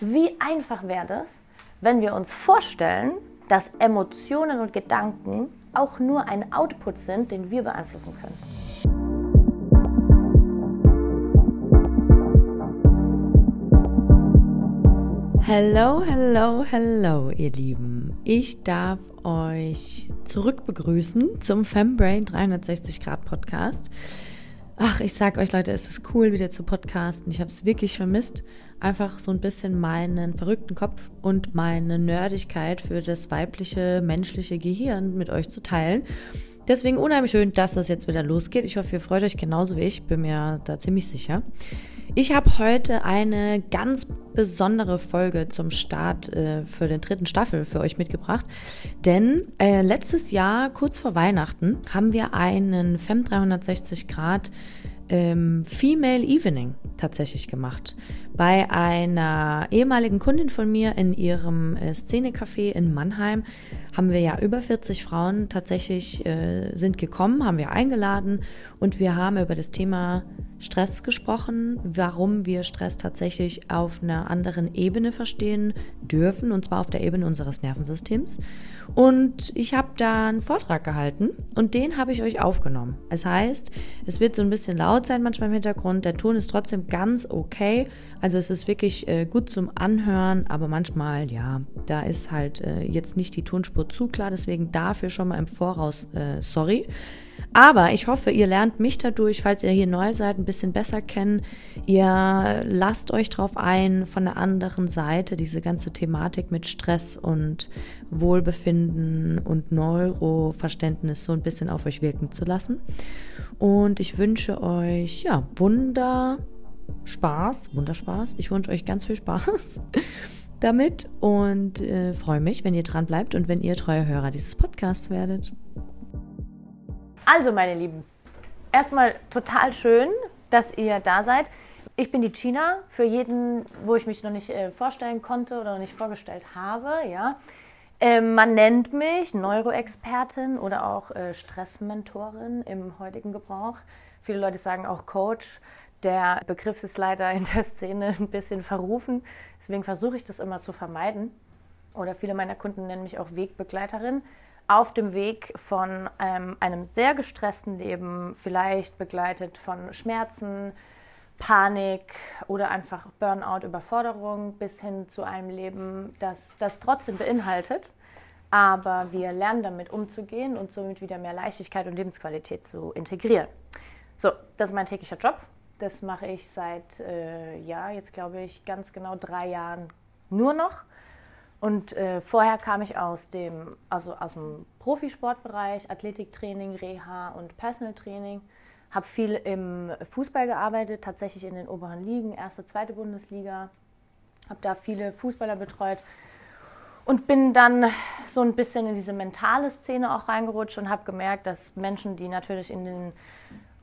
Wie einfach wäre das, wenn wir uns vorstellen, dass Emotionen und Gedanken auch nur ein Output sind, den wir beeinflussen können? Hello, hello, hello, ihr Lieben. Ich darf euch zurück begrüßen zum Fembrain 360 Grad Podcast. Ach, ich sag euch Leute, es ist cool, wieder zu podcasten. Ich habe es wirklich vermisst, einfach so ein bisschen meinen verrückten Kopf und meine Nerdigkeit für das weibliche, menschliche Gehirn mit euch zu teilen. Deswegen unheimlich schön, dass das jetzt wieder losgeht. Ich hoffe, ihr freut euch genauso wie ich, bin mir da ziemlich sicher. Ich habe heute eine ganz besondere Folge zum Start äh, für den dritten Staffel für euch mitgebracht. Denn äh, letztes Jahr, kurz vor Weihnachten, haben wir einen FEM 360 Grad ähm, Female Evening tatsächlich gemacht. Bei einer ehemaligen Kundin von mir in ihrem äh, Szenecafé in Mannheim haben wir ja über 40 Frauen tatsächlich äh, sind gekommen, haben wir eingeladen und wir haben über das Thema Stress gesprochen, warum wir Stress tatsächlich auf einer anderen Ebene verstehen dürfen, und zwar auf der Ebene unseres Nervensystems. Und ich habe da einen Vortrag gehalten und den habe ich euch aufgenommen. Es heißt, es wird so ein bisschen laut sein manchmal im Hintergrund, der Ton ist trotzdem ganz okay. Also es ist wirklich äh, gut zum Anhören, aber manchmal, ja, da ist halt äh, jetzt nicht die Tonspur zu klar, deswegen dafür schon mal im Voraus äh, sorry. Aber ich hoffe, ihr lernt mich dadurch, falls ihr hier neu seid, ein bisschen besser kennen. Ihr lasst euch drauf ein, von der anderen Seite diese ganze Thematik mit Stress und Wohlbefinden und Neuroverständnis so ein bisschen auf euch wirken zu lassen. Und ich wünsche euch, ja, Wunder, Spaß, Wunderspaß. Ich wünsche euch ganz viel Spaß damit und äh, freue mich, wenn ihr dran bleibt und wenn ihr treue Hörer dieses Podcasts werdet. Also, meine Lieben, erstmal total schön, dass ihr da seid. Ich bin die China, für jeden, wo ich mich noch nicht äh, vorstellen konnte oder noch nicht vorgestellt habe. Ja. Äh, man nennt mich Neuroexpertin oder auch äh, Stressmentorin im heutigen Gebrauch. Viele Leute sagen auch Coach. Der Begriff ist leider in der Szene ein bisschen verrufen, deswegen versuche ich das immer zu vermeiden. Oder viele meiner Kunden nennen mich auch Wegbegleiterin auf dem Weg von ähm, einem sehr gestressten Leben, vielleicht begleitet von Schmerzen, Panik oder einfach Burnout, Überforderung, bis hin zu einem Leben, das das trotzdem beinhaltet. Aber wir lernen damit umzugehen und somit wieder mehr Leichtigkeit und Lebensqualität zu integrieren. So, das ist mein täglicher Job. Das mache ich seit, äh, ja, jetzt glaube ich, ganz genau drei Jahren nur noch. Und äh, vorher kam ich aus dem, also aus dem Profisportbereich, Athletiktraining, Reha und Personal Training. Habe viel im Fußball gearbeitet, tatsächlich in den oberen Ligen, erste, zweite Bundesliga. Habe da viele Fußballer betreut und bin dann so ein bisschen in diese mentale Szene auch reingerutscht und habe gemerkt, dass Menschen, die natürlich in den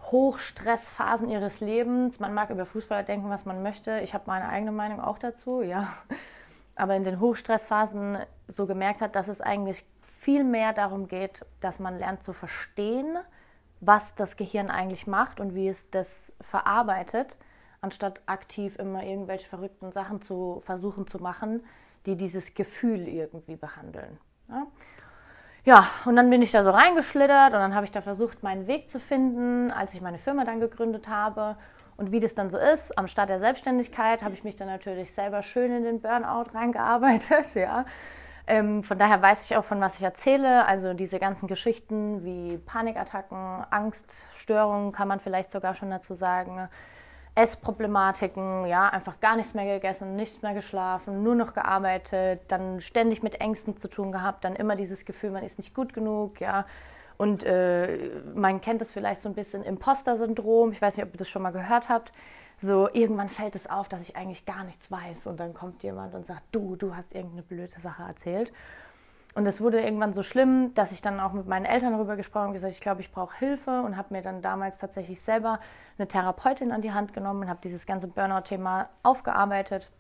Hochstressphasen ihres Lebens, man mag über Fußballer denken, was man möchte, ich habe meine eigene Meinung auch dazu, ja, aber in den Hochstressphasen so gemerkt hat, dass es eigentlich viel mehr darum geht, dass man lernt zu verstehen, was das Gehirn eigentlich macht und wie es das verarbeitet, anstatt aktiv immer irgendwelche verrückten Sachen zu versuchen zu machen, die dieses Gefühl irgendwie behandeln. Ja? ja, und dann bin ich da so reingeschlittert und dann habe ich da versucht, meinen Weg zu finden, als ich meine Firma dann gegründet habe und wie das dann so ist, am Start der Selbstständigkeit habe ich mich dann natürlich selber schön in den Burnout reingearbeitet. Ja. Ähm, von daher weiß ich auch, von was ich erzähle. Also diese ganzen Geschichten wie Panikattacken, Angststörungen kann man vielleicht sogar schon dazu sagen. Essproblematiken, ja, einfach gar nichts mehr gegessen, nichts mehr geschlafen, nur noch gearbeitet, dann ständig mit Ängsten zu tun gehabt, dann immer dieses Gefühl, man ist nicht gut genug, ja, und äh, man kennt das vielleicht so ein bisschen Imposter-Syndrom. Ich weiß nicht, ob ihr das schon mal gehört habt. So, irgendwann fällt es auf, dass ich eigentlich gar nichts weiß. Und dann kommt jemand und sagt, du, du hast irgendeine blöde Sache erzählt. Und es wurde irgendwann so schlimm, dass ich dann auch mit meinen Eltern darüber gesprochen habe und gesagt, ich glaube, ich brauche Hilfe und habe mir dann damals tatsächlich selber eine Therapeutin an die Hand genommen und habe dieses ganze Burnout-Thema aufgearbeitet.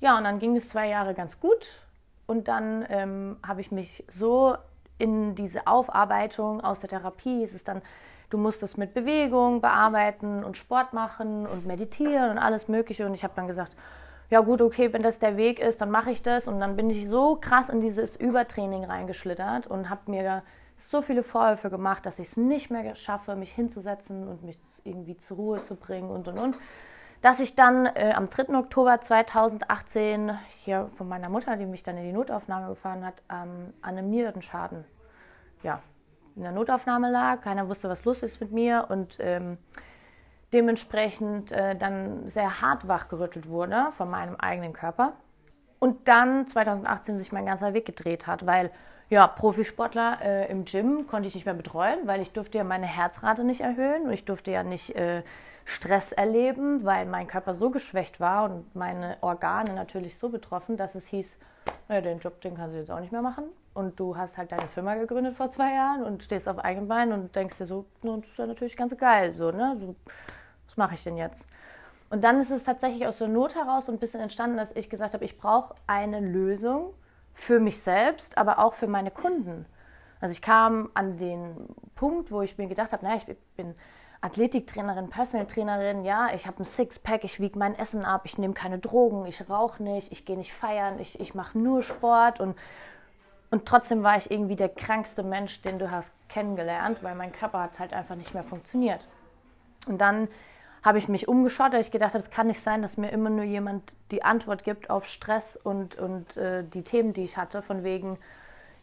Ja, und dann ging es zwei Jahre ganz gut. Und dann ähm, habe ich mich so in diese Aufarbeitung aus der Therapie ist es dann, du musst es mit Bewegung bearbeiten und Sport machen und meditieren und alles Mögliche. Und ich habe dann gesagt, ja gut, okay, wenn das der Weg ist, dann mache ich das. Und dann bin ich so krass in dieses Übertraining reingeschlittert und habe mir so viele Vorwürfe gemacht, dass ich es nicht mehr schaffe, mich hinzusetzen und mich irgendwie zur Ruhe zu bringen und und und. Dass ich dann äh, am 3. Oktober 2018 hier von meiner Mutter, die mich dann in die Notaufnahme gefahren hat, ähm, an einem Nierenschaden ja, in der Notaufnahme lag. Keiner wusste, was los ist mit mir und ähm, dementsprechend äh, dann sehr hart wachgerüttelt wurde von meinem eigenen Körper. Und dann 2018 sich mein ganzer Weg gedreht hat, weil ja, Profisportler äh, im Gym konnte ich nicht mehr betreuen, weil ich durfte ja meine Herzrate nicht erhöhen und ich durfte ja nicht äh, Stress erleben, weil mein Körper so geschwächt war und meine Organe natürlich so betroffen, dass es hieß, naja, den Job, den kannst du jetzt auch nicht mehr machen. Und du hast halt deine Firma gegründet vor zwei Jahren und stehst auf eigenen Beinen und denkst dir so, das ist ja natürlich ganz geil, so, ne? So, was mache ich denn jetzt? Und dann ist es tatsächlich aus der Not heraus ein bisschen entstanden, dass ich gesagt habe, ich brauche eine Lösung für mich selbst, aber auch für meine Kunden. Also ich kam an den Punkt, wo ich mir gedacht habe, naja, ich bin Athletiktrainerin, Personal Trainerin, ja, ich habe ein Sixpack, ich wiege mein Essen ab, ich nehme keine Drogen, ich rauche nicht, ich gehe nicht feiern, ich, ich mache nur Sport und, und trotzdem war ich irgendwie der krankste Mensch, den du hast kennengelernt, weil mein Körper hat halt einfach nicht mehr funktioniert. Und dann habe ich mich umgeschaut, weil ich gedacht habe, es kann nicht sein, dass mir immer nur jemand die Antwort gibt auf Stress und, und äh, die Themen, die ich hatte, von wegen,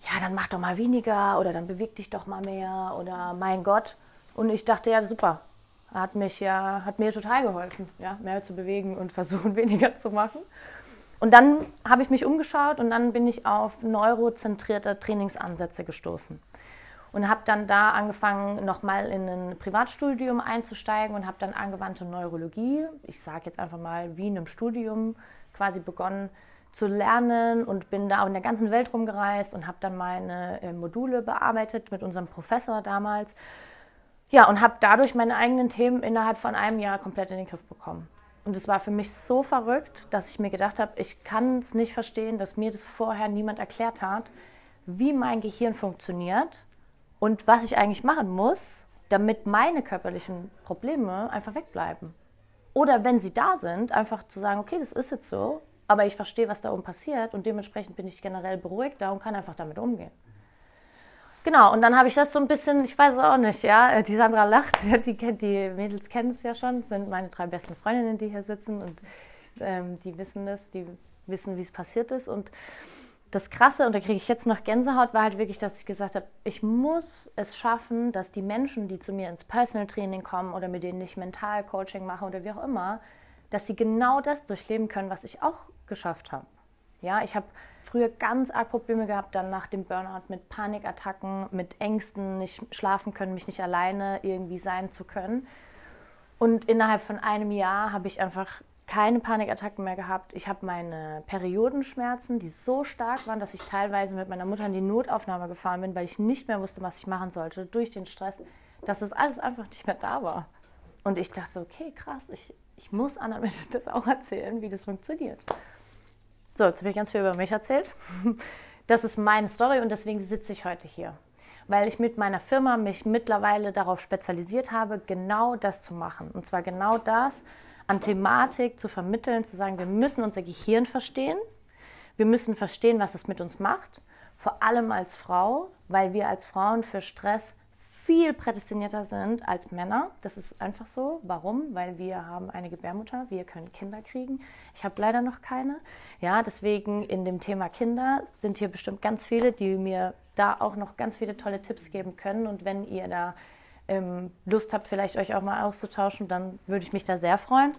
ja, dann mach doch mal weniger oder dann beweg dich doch mal mehr oder mein Gott. Und ich dachte, ja, super, hat mich ja, hat mir total geholfen, ja, mehr zu bewegen und versuchen, weniger zu machen. Und dann habe ich mich umgeschaut und dann bin ich auf neurozentrierte Trainingsansätze gestoßen und habe dann da angefangen, nochmal in ein Privatstudium einzusteigen und habe dann angewandte Neurologie, ich sage jetzt einfach mal wie in einem Studium, quasi begonnen zu lernen und bin da in der ganzen Welt rumgereist und habe dann meine äh, Module bearbeitet mit unserem Professor damals. Ja, und habe dadurch meine eigenen Themen innerhalb von einem Jahr komplett in den Griff bekommen. Und es war für mich so verrückt, dass ich mir gedacht habe, ich kann es nicht verstehen, dass mir das vorher niemand erklärt hat, wie mein Gehirn funktioniert und was ich eigentlich machen muss, damit meine körperlichen Probleme einfach wegbleiben. Oder wenn sie da sind, einfach zu sagen, okay, das ist jetzt so, aber ich verstehe, was da oben passiert und dementsprechend bin ich generell beruhigter und kann einfach damit umgehen. Genau, und dann habe ich das so ein bisschen, ich weiß auch nicht, ja, die Sandra lacht, die, kennt, die Mädels kennen es ja schon, sind meine drei besten Freundinnen, die hier sitzen und ähm, die wissen das, die wissen, wie es passiert ist und das Krasse, und da kriege ich jetzt noch Gänsehaut, war halt wirklich, dass ich gesagt habe, ich muss es schaffen, dass die Menschen, die zu mir ins Personal Training kommen oder mit denen ich Mental-Coaching mache oder wie auch immer, dass sie genau das durchleben können, was ich auch geschafft habe. Ja, ich habe früher ganz arg Probleme gehabt, dann nach dem Burnout mit Panikattacken, mit Ängsten, nicht schlafen können, mich nicht alleine irgendwie sein zu können. Und innerhalb von einem Jahr habe ich einfach keine Panikattacken mehr gehabt. Ich habe meine Periodenschmerzen, die so stark waren, dass ich teilweise mit meiner Mutter in die Notaufnahme gefahren bin, weil ich nicht mehr wusste, was ich machen sollte, durch den Stress, dass das alles einfach nicht mehr da war. Und ich dachte, okay, krass, ich, ich muss anderen Menschen das auch erzählen, wie das funktioniert. So, jetzt habe ich ganz viel über mich erzählt. Das ist meine Story und deswegen sitze ich heute hier. Weil ich mit meiner Firma mich mittlerweile darauf spezialisiert habe, genau das zu machen. Und zwar genau das, an Thematik zu vermitteln, zu sagen, wir müssen unser Gehirn verstehen, wir müssen verstehen, was es mit uns macht, vor allem als Frau, weil wir als Frauen für Stress viel prädestinierter sind als Männer. Das ist einfach so. Warum? Weil wir haben eine Gebärmutter, wir können Kinder kriegen. Ich habe leider noch keine. Ja, deswegen in dem Thema Kinder sind hier bestimmt ganz viele, die mir da auch noch ganz viele tolle Tipps geben können. Und wenn ihr da ähm, Lust habt, vielleicht euch auch mal auszutauschen, dann würde ich mich da sehr freuen.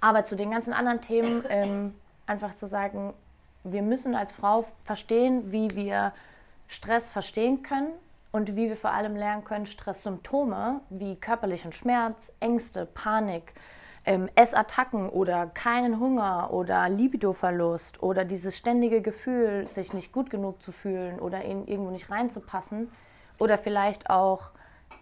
Aber zu den ganzen anderen Themen ähm, einfach zu sagen, wir müssen als Frau verstehen, wie wir Stress verstehen können und wie wir vor allem lernen können, Stresssymptome wie körperlichen Schmerz, Ängste, Panik, ähm, Essattacken oder keinen Hunger oder Libidoverlust oder dieses ständige Gefühl, sich nicht gut genug zu fühlen oder in irgendwo nicht reinzupassen oder vielleicht auch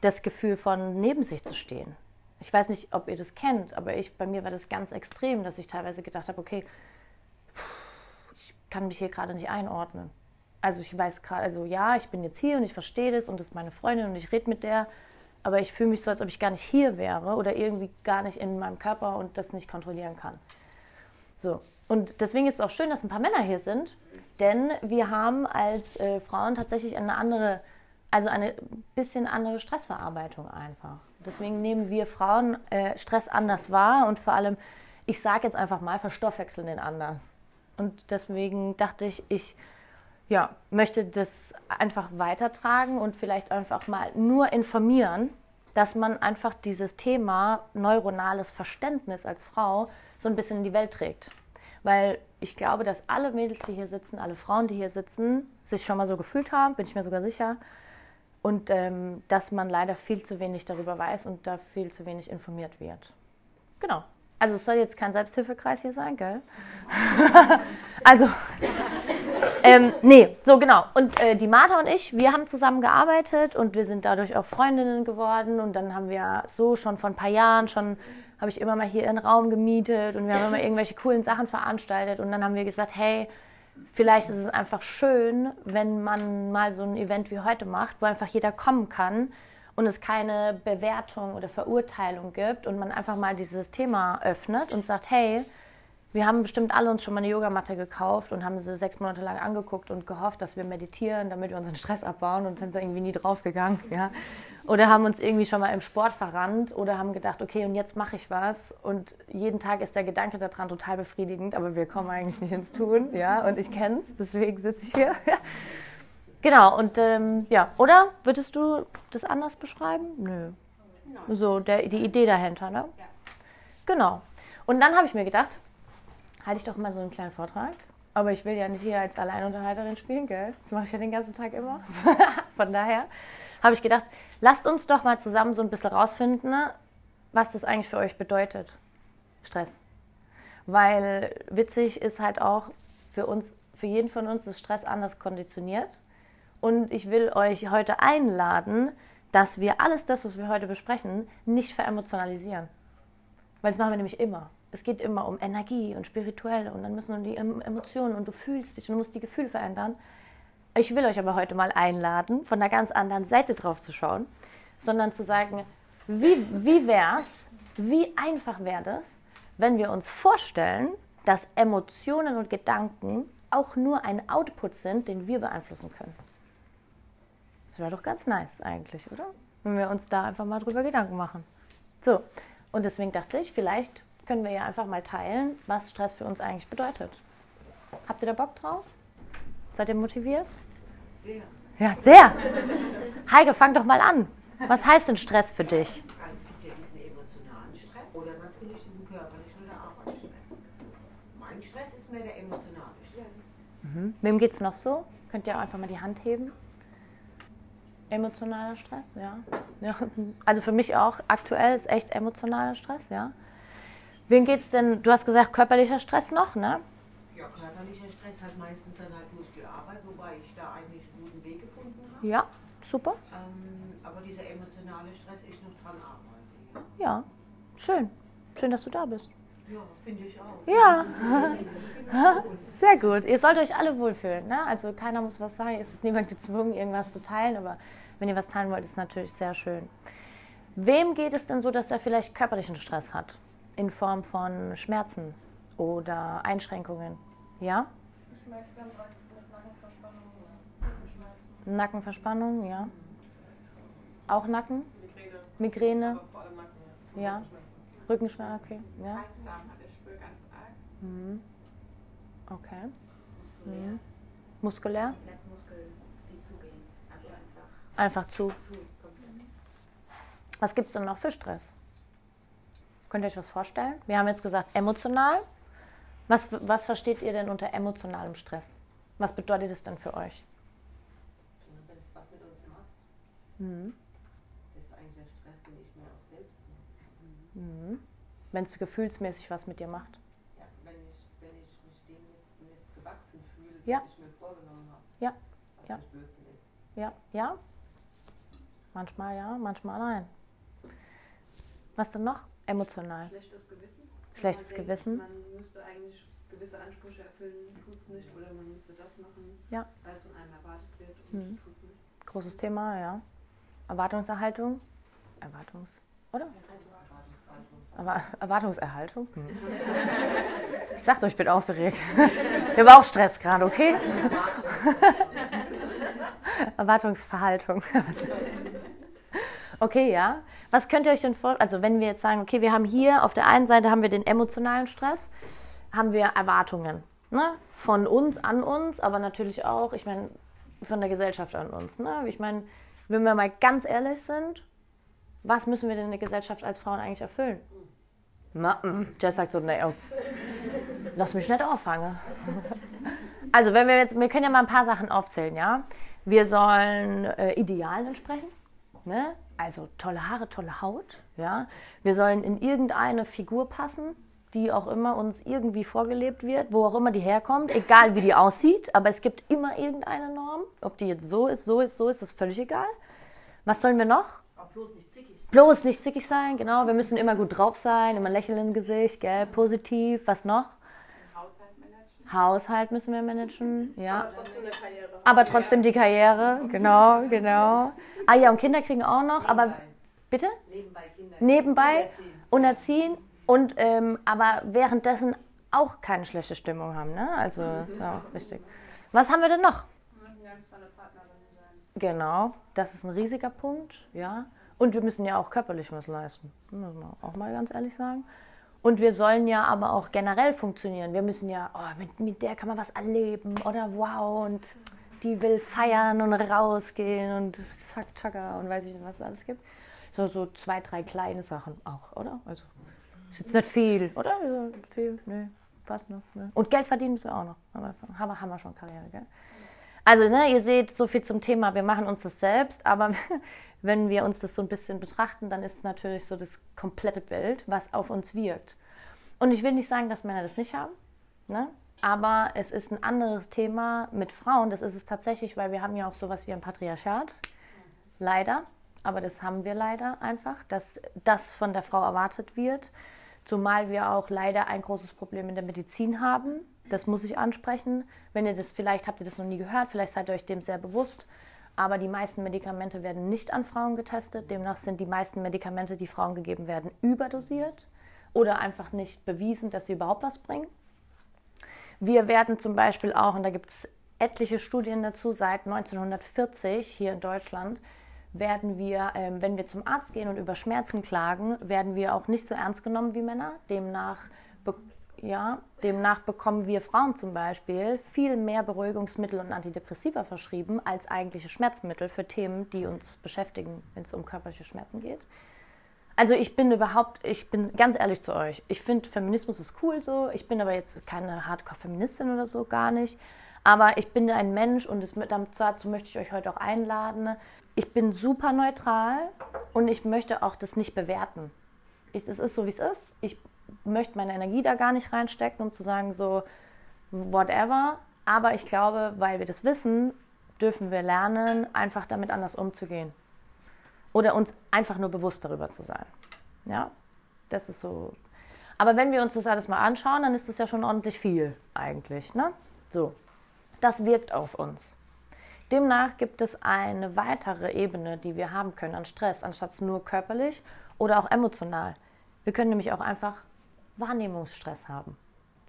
das Gefühl von neben sich zu stehen. Ich weiß nicht, ob ihr das kennt, aber ich, bei mir war das ganz extrem, dass ich teilweise gedacht habe, okay, ich kann mich hier gerade nicht einordnen. Also ich weiß gerade, also ja, ich bin jetzt hier und ich verstehe das und das ist meine Freundin und ich rede mit der, aber ich fühle mich so, als ob ich gar nicht hier wäre oder irgendwie gar nicht in meinem Körper und das nicht kontrollieren kann. So. Und deswegen ist es auch schön, dass ein paar Männer hier sind, denn wir haben als äh, Frauen tatsächlich eine andere, also eine bisschen andere Stressverarbeitung einfach. Deswegen nehmen wir Frauen äh, Stress anders wahr und vor allem, ich sage jetzt einfach mal, verstoffwechseln den anders. Und deswegen dachte ich, ich ja, möchte das einfach weitertragen und vielleicht einfach mal nur informieren, dass man einfach dieses Thema neuronales Verständnis als Frau so ein bisschen in die Welt trägt. Weil ich glaube, dass alle Mädels, die hier sitzen, alle Frauen, die hier sitzen, sich schon mal so gefühlt haben, bin ich mir sogar sicher. Und ähm, dass man leider viel zu wenig darüber weiß und da viel zu wenig informiert wird. Genau. Also es soll jetzt kein Selbsthilfekreis hier sein, gell? also, ähm, nee, so genau. Und äh, die Martha und ich, wir haben zusammen gearbeitet und wir sind dadurch auch Freundinnen geworden. Und dann haben wir so schon vor ein paar Jahren schon, habe ich immer mal hier einen Raum gemietet und wir haben immer irgendwelche coolen Sachen veranstaltet. Und dann haben wir gesagt, hey, vielleicht ist es einfach schön, wenn man mal so ein Event wie heute macht, wo einfach jeder kommen kann und es keine Bewertung oder Verurteilung gibt und man einfach mal dieses Thema öffnet und sagt, hey, wir haben bestimmt alle uns schon mal eine Yogamatte gekauft und haben sie sechs Monate lang angeguckt und gehofft, dass wir meditieren, damit wir unseren Stress abbauen und sind da irgendwie nie draufgegangen. Ja? Oder haben uns irgendwie schon mal im Sport verrannt oder haben gedacht, okay, und jetzt mache ich was. Und jeden Tag ist der Gedanke daran total befriedigend, aber wir kommen eigentlich nicht ins Tun. Ja? Und ich kenne es, deswegen sitze ich hier. Genau, und ähm, ja, oder würdest du das anders beschreiben? Nö. So, der, die Idee dahinter, ne? Ja. Genau. Und dann habe ich mir gedacht, halte ich doch mal so einen kleinen Vortrag. Aber ich will ja nicht hier als Alleinunterhalterin spielen, gell? Das mache ich ja den ganzen Tag immer. Von daher habe ich gedacht, lasst uns doch mal zusammen so ein bisschen rausfinden, was das eigentlich für euch bedeutet. Stress. Weil witzig ist halt auch für uns, für jeden von uns ist Stress anders konditioniert. Und ich will euch heute einladen, dass wir alles das, was wir heute besprechen, nicht veremotionalisieren. Weil das machen wir nämlich immer. Es geht immer um Energie und spirituell und dann müssen die Emotionen und du fühlst dich und du musst die Gefühle verändern. Ich will euch aber heute mal einladen, von einer ganz anderen Seite drauf zu schauen, sondern zu sagen, wie, wie es, wie einfach wäre das, wenn wir uns vorstellen, dass Emotionen und Gedanken auch nur ein Output sind, den wir beeinflussen können. Das wäre doch ganz nice eigentlich, oder? Wenn wir uns da einfach mal drüber Gedanken machen. So, und deswegen dachte ich, vielleicht können wir ja einfach mal teilen, was Stress für uns eigentlich bedeutet. Habt ihr da Bock drauf? Seid ihr motiviert? Sehr. Ja, sehr. Heike, fang doch mal an. Was heißt denn Stress für dich? Also es gibt ja diesen emotionalen Stress oder natürlich diesen körperlichen oder Arbeitsstress. Mein Stress ist mehr der emotionale Stress. Mhm. Wem geht es noch so? Könnt ihr einfach mal die Hand heben? Emotionaler Stress, ja. ja. Also für mich auch aktuell ist echt emotionaler Stress, ja. Wen geht's denn? Du hast gesagt, körperlicher Stress noch, ne? Ja, körperlicher Stress halt meistens dann halt durch die Arbeit, wobei ich da eigentlich einen guten Weg gefunden habe. Ja, super. Ähm, aber dieser emotionale Stress, ich noch dran arbeite. Ja. ja, schön. Schön, dass du da bist. Ja, finde ich auch. Ja, sehr gut. Ihr sollt euch alle wohlfühlen. Ne? Also keiner muss was sagen. Es ist niemand gezwungen, irgendwas zu teilen. Aber wenn ihr was teilen wollt, ist es natürlich sehr schön. Wem geht es denn so, dass er vielleicht körperlichen Stress hat? In Form von Schmerzen oder Einschränkungen? Ja? Ich merke es ganz arg mit Nackenverspannung Rückenschmerzen. Nackenverspannung, ja. Auch Nacken? Migräne. Migräne? Nacken, ja. Ja. Rückenschmerzen, okay. Ja. Ich ganz arg. Mhm. Okay. Muskulär. Mhm. Muskulär? Netzmuskeln, die zugehen. Also einfach Einfach zu. zu. Was gibt es denn noch für Stress? Könnt ihr euch was vorstellen? Wir haben jetzt gesagt emotional. Was, was versteht ihr denn unter emotionalem Stress? Was bedeutet es denn für euch? Wenn es was mit uns macht, Mhm. ist eigentlich der Stress, den ich mir auch selbst mache. Mhm. Wenn es gefühlsmäßig was mit dir macht. Ja, wenn ich, wenn ich mich dem nicht, nicht gewachsen fühle, Ja. was ich mir vorgenommen habe. Ja. Was Ja. Ja, ja. Manchmal ja, manchmal nein. Was denn noch? Emotional. Schlechtes Gewissen. Schlechtes man denkt, Gewissen. Man müsste eigentlich gewisse Ansprüche erfüllen, tut es nicht. Oder man müsste das machen, Ja. weil es von einem erwartet wird und Mhm. tut es nicht. Großes Thema, ja. Erwartungserhaltung. Erwartungs. Oder? Erwartungshaltung, Aber Erwartungserhaltung? Hm. Ich sag doch, ich bin aufgeregt. Ich habe auch Stress gerade, okay? Erwartungsverhaltung. Okay, ja. Was könnt ihr euch denn vorstellen? Also, wenn wir jetzt sagen, okay, wir haben hier auf der einen Seite haben wir den emotionalen Stress, haben wir Erwartungen ne? von uns an uns, aber natürlich auch, ich meine, von der Gesellschaft an uns. Ne? Ich meine, wenn wir mal ganz ehrlich sind, was müssen wir denn in der Gesellschaft als Frauen eigentlich erfüllen? Na, mm. Jess sagt so, oh. lass mich nicht auffangen. Also, wenn wir jetzt, wir können ja mal ein paar Sachen aufzählen, ja. Wir sollen äh, Idealen entsprechen, ne? Also tolle Haare, tolle Haut, ja. Wir sollen in irgendeine Figur passen, die auch immer uns irgendwie vorgelebt wird, wo auch immer die herkommt, egal wie die aussieht, aber es gibt immer irgendeine Norm. Ob die jetzt so ist, so ist, so ist, ist völlig egal. Was sollen wir noch? Auch bloß nicht zickig sein. Bloß nicht zickig sein, genau. Wir müssen immer gut drauf sein, immer ein Lächeln im Gesicht, gell? positiv. Was noch? Haushalt müssen wir managen, ja. Trotzdem eine Karriere. Aber trotzdem die Karriere, genau, genau. Ah ja, und Kinder kriegen auch noch, aber Nebenbei. bitte? Nebenbei Kinder. Nebenbei und erziehen und ähm, aber währenddessen auch keine schlechte Stimmung haben, ne? Also ist auch wichtig. Was haben wir denn noch? Wir müssen ganz tolle Partnerinnen sein. Genau, das ist ein riesiger Punkt, ja. Und wir müssen ja auch körperlich was leisten, muss man auch mal ganz ehrlich sagen. Und wir sollen ja aber auch generell funktionieren. Wir müssen ja, oh, mit, mit der kann man was erleben oder wow und die will feiern und rausgehen und zack, tschakka und weiß ich nicht, was es alles gibt. So, so zwei, drei kleine Sachen auch, oder? Also ist jetzt nicht viel, oder? Ja, viel, nee, fast noch. Ne? Und Geld verdienen müssen wir auch noch. Aber haben wir, haben wir schon Karriere, gell? Also, ne, ihr seht so viel zum Thema, wir machen uns das selbst, aber wenn wir uns das so ein bisschen betrachten, dann ist es natürlich so das komplette Bild, was auf uns wirkt. Und ich will nicht sagen, dass Männer das nicht haben, ne? aber es ist ein anderes Thema mit Frauen. Das ist es tatsächlich, weil wir haben ja auch sowas wie ein Patriarchat. Leider, aber das haben wir leider einfach, dass das von der Frau erwartet wird. Zumal wir auch leider ein großes Problem in der Medizin haben. Das muss ich ansprechen. Wenn ihr das, vielleicht habt ihr das noch nie gehört, vielleicht seid ihr euch dem sehr bewusst. Aber die meisten Medikamente werden nicht an Frauen getestet. Demnach sind die meisten Medikamente, die Frauen gegeben werden, überdosiert oder einfach nicht bewiesen, dass sie überhaupt was bringen. Wir werden zum Beispiel auch, und da gibt es etliche Studien dazu, seit 1940 hier in Deutschland, werden wir, ähm, wenn wir zum Arzt gehen und über Schmerzen klagen, werden wir auch nicht so ernst genommen wie Männer. Demnach, ja, demnach bekommen wir Frauen zum Beispiel viel mehr Beruhigungsmittel und Antidepressiva verschrieben als eigentliche Schmerzmittel für Themen, die uns beschäftigen, wenn es um körperliche Schmerzen geht. Also ich bin überhaupt, ich bin ganz ehrlich zu euch. Ich finde, Feminismus ist cool so. Ich bin aber jetzt keine Hardcore-Feministin oder so, gar nicht. Aber ich bin ein Mensch und dazu möchte ich euch heute auch einladen. Ich bin super neutral und ich möchte auch das nicht bewerten. Ich, es ist so, wie es ist. Ich möchte meine Energie da gar nicht reinstecken, um zu sagen, so, whatever. Aber ich glaube, weil wir das wissen, dürfen wir lernen, einfach damit anders umzugehen. Oder uns einfach nur bewusst darüber zu sein. Ja, das ist so. Aber wenn wir uns das alles mal anschauen, dann ist das ja schon ordentlich viel eigentlich. Ne? So, das wirkt auf uns. Demnach gibt es eine weitere Ebene, die wir haben können an Stress, anstatt nur körperlich oder auch emotional. Wir können nämlich auch einfach Wahrnehmungsstress haben.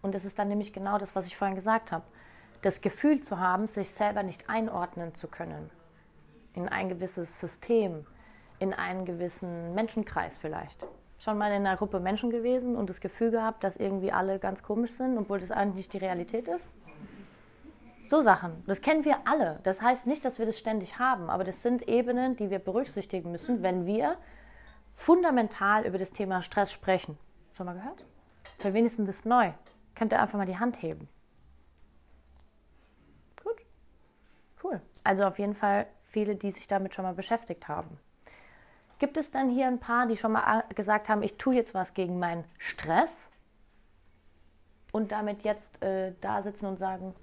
Und das ist dann nämlich genau das, was ich vorhin gesagt habe. Das Gefühl zu haben, sich selber nicht einordnen zu können in ein gewisses System, in einen gewissen Menschenkreis vielleicht. Schon mal in einer Gruppe Menschen gewesen und das Gefühl gehabt, dass irgendwie alle ganz komisch sind, obwohl das eigentlich nicht die Realität ist? So Sachen, das kennen wir alle. Das heißt nicht, dass wir das ständig haben, aber das sind Ebenen, die wir berücksichtigen müssen, wenn wir fundamental über das Thema Stress sprechen. Schon mal gehört? Für wen ist denn das neu? Könnt ihr einfach mal die Hand heben. Gut. Cool. Also auf jeden Fall viele, die sich damit schon mal beschäftigt haben. Gibt es dann hier ein paar, die schon mal gesagt haben, ich tue jetzt was gegen meinen Stress und damit jetzt äh, da sitzen und sagen,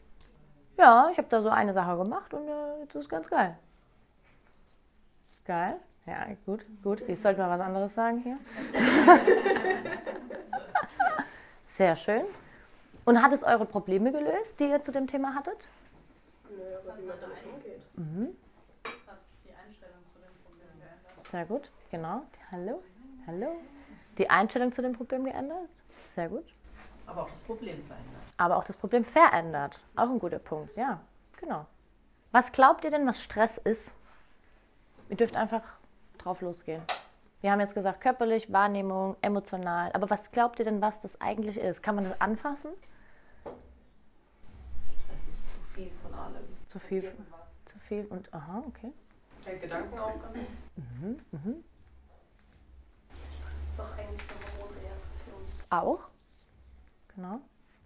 ja, ich habe da so eine Sache gemacht und äh, jetzt ist ganz geil. Geil? Ja, gut, gut. Ich sollte mal was anderes sagen hier. Sehr schön. Und hat es eure Probleme gelöst, die ihr zu dem Thema hattet? Nö, aber wie man damit umgeht. Mhm. Das hat die Einstellung zu dem Problem geändert. Sehr gut, genau. Hallo, hallo. Die Einstellung zu dem Problem geändert? Sehr gut. Aber auch das Problem verändert. Aber auch das Problem verändert. Auch ein guter Punkt, ja, genau. Was glaubt ihr denn, was Stress ist? Ihr dürft einfach drauf losgehen. Wir haben jetzt gesagt, körperlich, Wahrnehmung, emotional. Aber was glaubt ihr denn, was das eigentlich ist? Kann man das anfassen? Stress ist zu viel von allem. Zu viel, Irgendwas. zu viel und aha, okay. Der Gedankenaufgang. ist doch eigentlich eine Hormonreaktion. Auch. Genau.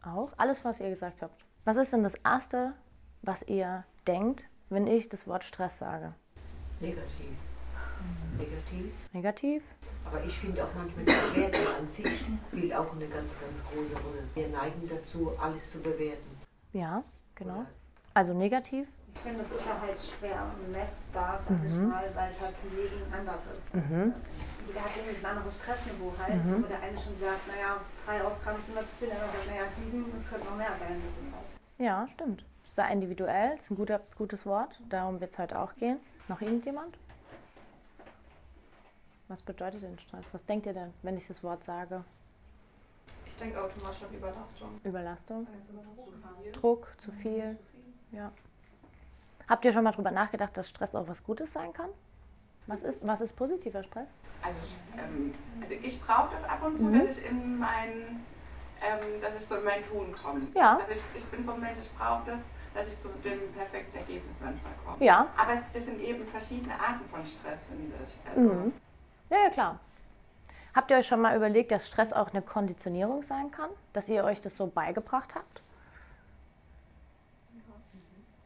Auch. Alles, was ihr gesagt habt. Was ist denn das Erste, was ihr denkt, wenn ich das Wort Stress sage? Negativ. Negativ. Negativ? Aber ich finde auch manchmal die Bewertung an sich spielt auch eine ganz, ganz große Rolle. Wir neigen dazu, alles zu bewerten. Ja, genau. Also negativ? Ich finde, das ist ja halt schwer messbar, sag ich mal, weil es halt für jeden anders ist. Mhm. Jeder hat irgendwie ein anderes Stressniveau halt, wo der eine schon sagt, naja, drei Aufgaben sind immer zu viel, der andere sagt, naja, sieben, es könnte noch mehr sein. Das ist halt. Ja, stimmt. Sehr individuell, ist ein guter, gutes Wort. Darum wird es heute auch gehen. Noch irgendjemand? Was bedeutet denn Stress? Was denkt ihr denn, wenn ich das Wort sage? Ich denke automatisch an Überlastung. Überlastung? Also Druck, zu viel? Ja. Habt ihr schon mal drüber nachgedacht, dass Stress auch was Gutes sein kann? Was ist, was ist positiver Stress? Also, ähm, also ich brauche das ab und zu, Mhm. dass ich in mein, ähm, dass ich so in mein Tun komme. Ja. Also ich, ich bin so ein Mensch, ich brauche das, dass ich zu dem perfekten Ergebnis manchmal komme. Ja. Aber es, das sind eben verschiedene Arten von Stress, finde ich. Also, Mhm. Ja, ja, klar. Habt ihr euch schon mal überlegt, dass Stress auch eine Konditionierung sein kann? Dass ihr euch das so beigebracht habt?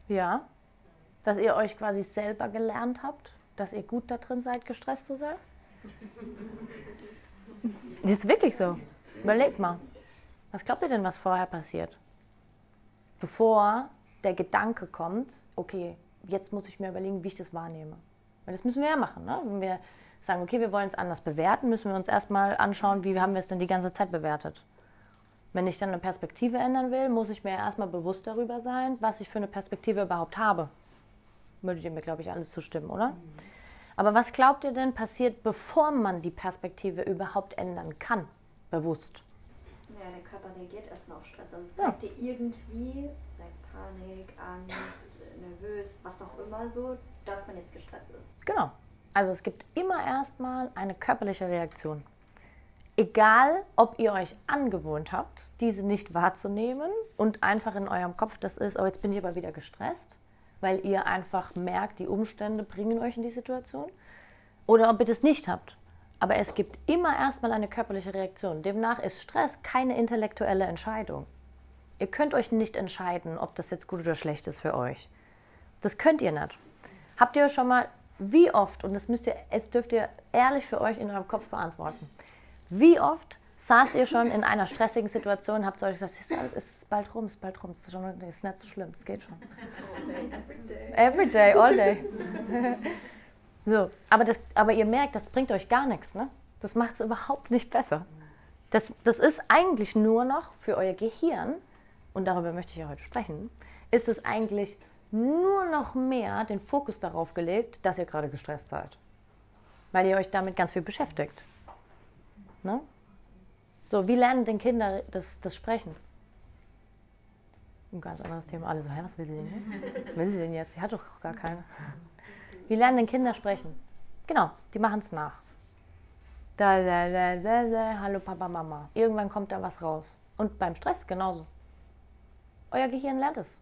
Ja. Dass ihr euch quasi selber gelernt habt, dass ihr gut da drin seid, gestresst zu sein? Das ist wirklich so. Überlegt mal. Was glaubt ihr denn, was vorher passiert? Bevor der Gedanke kommt, okay, jetzt muss ich mir überlegen, wie ich das wahrnehme. Weil das müssen wir ja machen. Ne? Wenn wir sagen, okay, wir wollen es anders bewerten, müssen wir uns erstmal anschauen, wie haben wir es denn die ganze Zeit bewertet. Wenn ich dann eine Perspektive ändern will, muss ich mir ja erstmal bewusst darüber sein, was ich für eine Perspektive überhaupt habe. Würdet ihr mir, glaube ich, alles zustimmen, oder? Aber was glaubt ihr denn passiert, bevor man die Perspektive überhaupt ändern kann? Bewusst. Ja, der Körper reagiert erstmal auf Stress. Also Ja. zeigt dir irgendwie, sei es Panik, Angst, nervös, was auch immer so, dass man jetzt gestresst ist. Genau. Also es gibt immer erstmal eine körperliche Reaktion. Egal, ob ihr euch angewohnt habt, diese nicht wahrzunehmen und einfach in eurem Kopf das ist, oh, jetzt bin ich aber wieder gestresst, weil ihr einfach merkt, die Umstände bringen euch in die Situation. Oder ob ihr das nicht habt. Aber es gibt immer erstmal eine körperliche Reaktion. Demnach ist Stress keine intellektuelle Entscheidung. Ihr könnt euch nicht entscheiden, ob das jetzt gut oder schlecht ist für euch. Das könnt ihr nicht. Habt ihr schon mal, wie oft, und das müsst ihr, jetzt dürft ihr ehrlich für euch in eurem Kopf beantworten, wie oft saßt ihr schon in einer stressigen Situation, habt ihr euch gesagt, es ist, bald rum, es ist bald rum, es ist, schon, ist nicht so schlimm, es geht schon. Every day, all day. so, aber, das, aber ihr merkt, das bringt euch gar nichts, ne? Das macht es überhaupt nicht besser. Das, das ist eigentlich nur noch für euer Gehirn, und darüber möchte ich ja heute sprechen, ist es eigentlich nur noch mehr den Fokus darauf gelegt, dass ihr gerade gestresst seid. Weil ihr euch damit ganz viel beschäftigt. Ne? So, wie lernen denn Kinder das, das Sprechen? Ein ganz anderes Thema. Alle so, hä, was will sie denn jetzt? Will sie denn jetzt? Sie hat doch gar keine. Wie lernen denn Kinder sprechen? Genau, die machen es nach. Da, da, da, da, da, hallo Papa, Mama. Irgendwann kommt da was raus. Und beim Stress genauso. Euer Gehirn lernt es.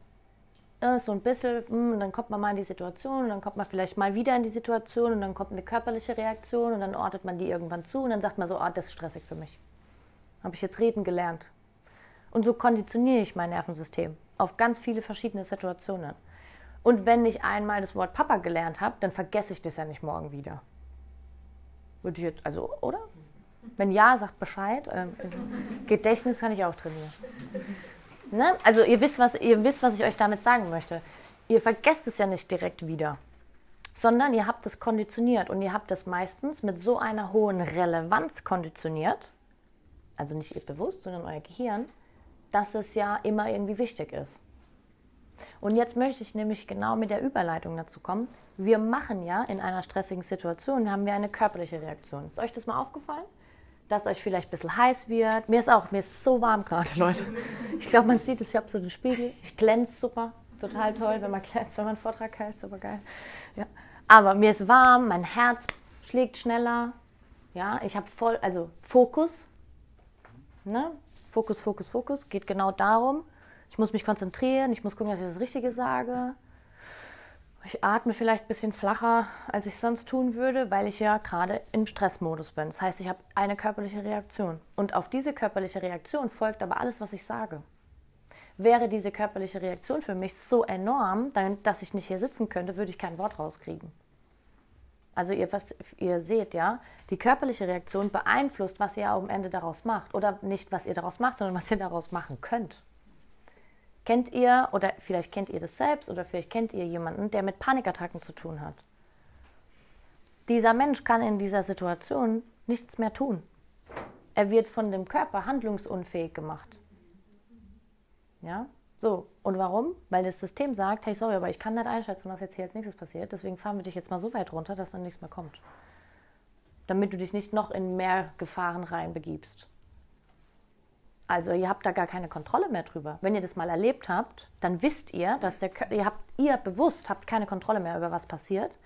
Äh, So ein bisschen, mm, und dann kommt man mal in die Situation und dann kommt man vielleicht mal wieder in die Situation und dann kommt eine körperliche Reaktion und dann ordnet man die irgendwann zu und dann sagt man so, ah, das ist stressig für mich. Habe ich jetzt reden gelernt. Und so konditioniere ich mein Nervensystem auf ganz viele verschiedene Situationen. Und wenn ich einmal das Wort Papa gelernt habe, dann vergesse ich das ja nicht morgen wieder. Würde ich jetzt, also, oder? Wenn ja, sagt Bescheid. Ähm, Gedächtnis kann ich auch trainieren. Ne? Also ihr wisst, was, ihr wisst, was ich euch damit sagen möchte. Ihr vergesst es ja nicht direkt wieder, sondern ihr habt es konditioniert und ihr habt es meistens mit so einer hohen Relevanz konditioniert, also nicht ihr bewusst, sondern euer Gehirn, dass es ja immer irgendwie wichtig ist. Und jetzt möchte ich nämlich genau mit der Überleitung dazu kommen. Wir machen ja in einer stressigen Situation, haben wir eine körperliche Reaktion. Ist euch das mal aufgefallen? Dass euch vielleicht ein bisschen heiß wird. Mir ist auch, mir ist so warm gerade, Leute. Ich glaube, man sieht es, ich habe so den Spiegel. Ich glänze super, total toll, wenn man glänzt, wenn man einen Vortrag hält, super geil. Ja. Aber mir ist warm, mein Herz schlägt schneller. Ja, ich habe voll, also Fokus. Ne? Fokus, Fokus, Fokus. Geht genau darum. Ich muss mich konzentrieren, ich muss gucken, dass ich das Richtige sage. Ich atme vielleicht ein bisschen flacher, als ich sonst tun würde, weil ich ja gerade im Stressmodus bin. Das heißt, ich habe eine körperliche Reaktion. Und auf diese körperliche Reaktion folgt aber alles, was ich sage. Wäre diese körperliche Reaktion für mich so enorm, dass ich nicht hier sitzen könnte, würde ich kein Wort rauskriegen. Also ihr, was, ihr seht ja, die körperliche Reaktion beeinflusst, was ihr am Ende daraus macht. Oder nicht, was ihr daraus macht, sondern was ihr daraus machen könnt. Kennt ihr, oder vielleicht kennt ihr das selbst, oder vielleicht kennt ihr jemanden, der mit Panikattacken zu tun hat. Dieser Mensch kann in dieser Situation nichts mehr tun. Er wird von dem Körper handlungsunfähig gemacht. Ja? So, und warum? Weil das System sagt, hey, sorry, aber ich kann nicht einschätzen, was jetzt hier als nächstes passiert, deswegen fahren wir dich jetzt mal so weit runter, dass dann nichts mehr kommt. Damit du dich nicht noch in mehr Gefahren reinbegibst. Also ihr habt da gar keine Kontrolle mehr drüber. Wenn ihr das mal erlebt habt, dann wisst ihr, dass der ihr habt ihr bewusst habt keine Kontrolle mehr über was passiert.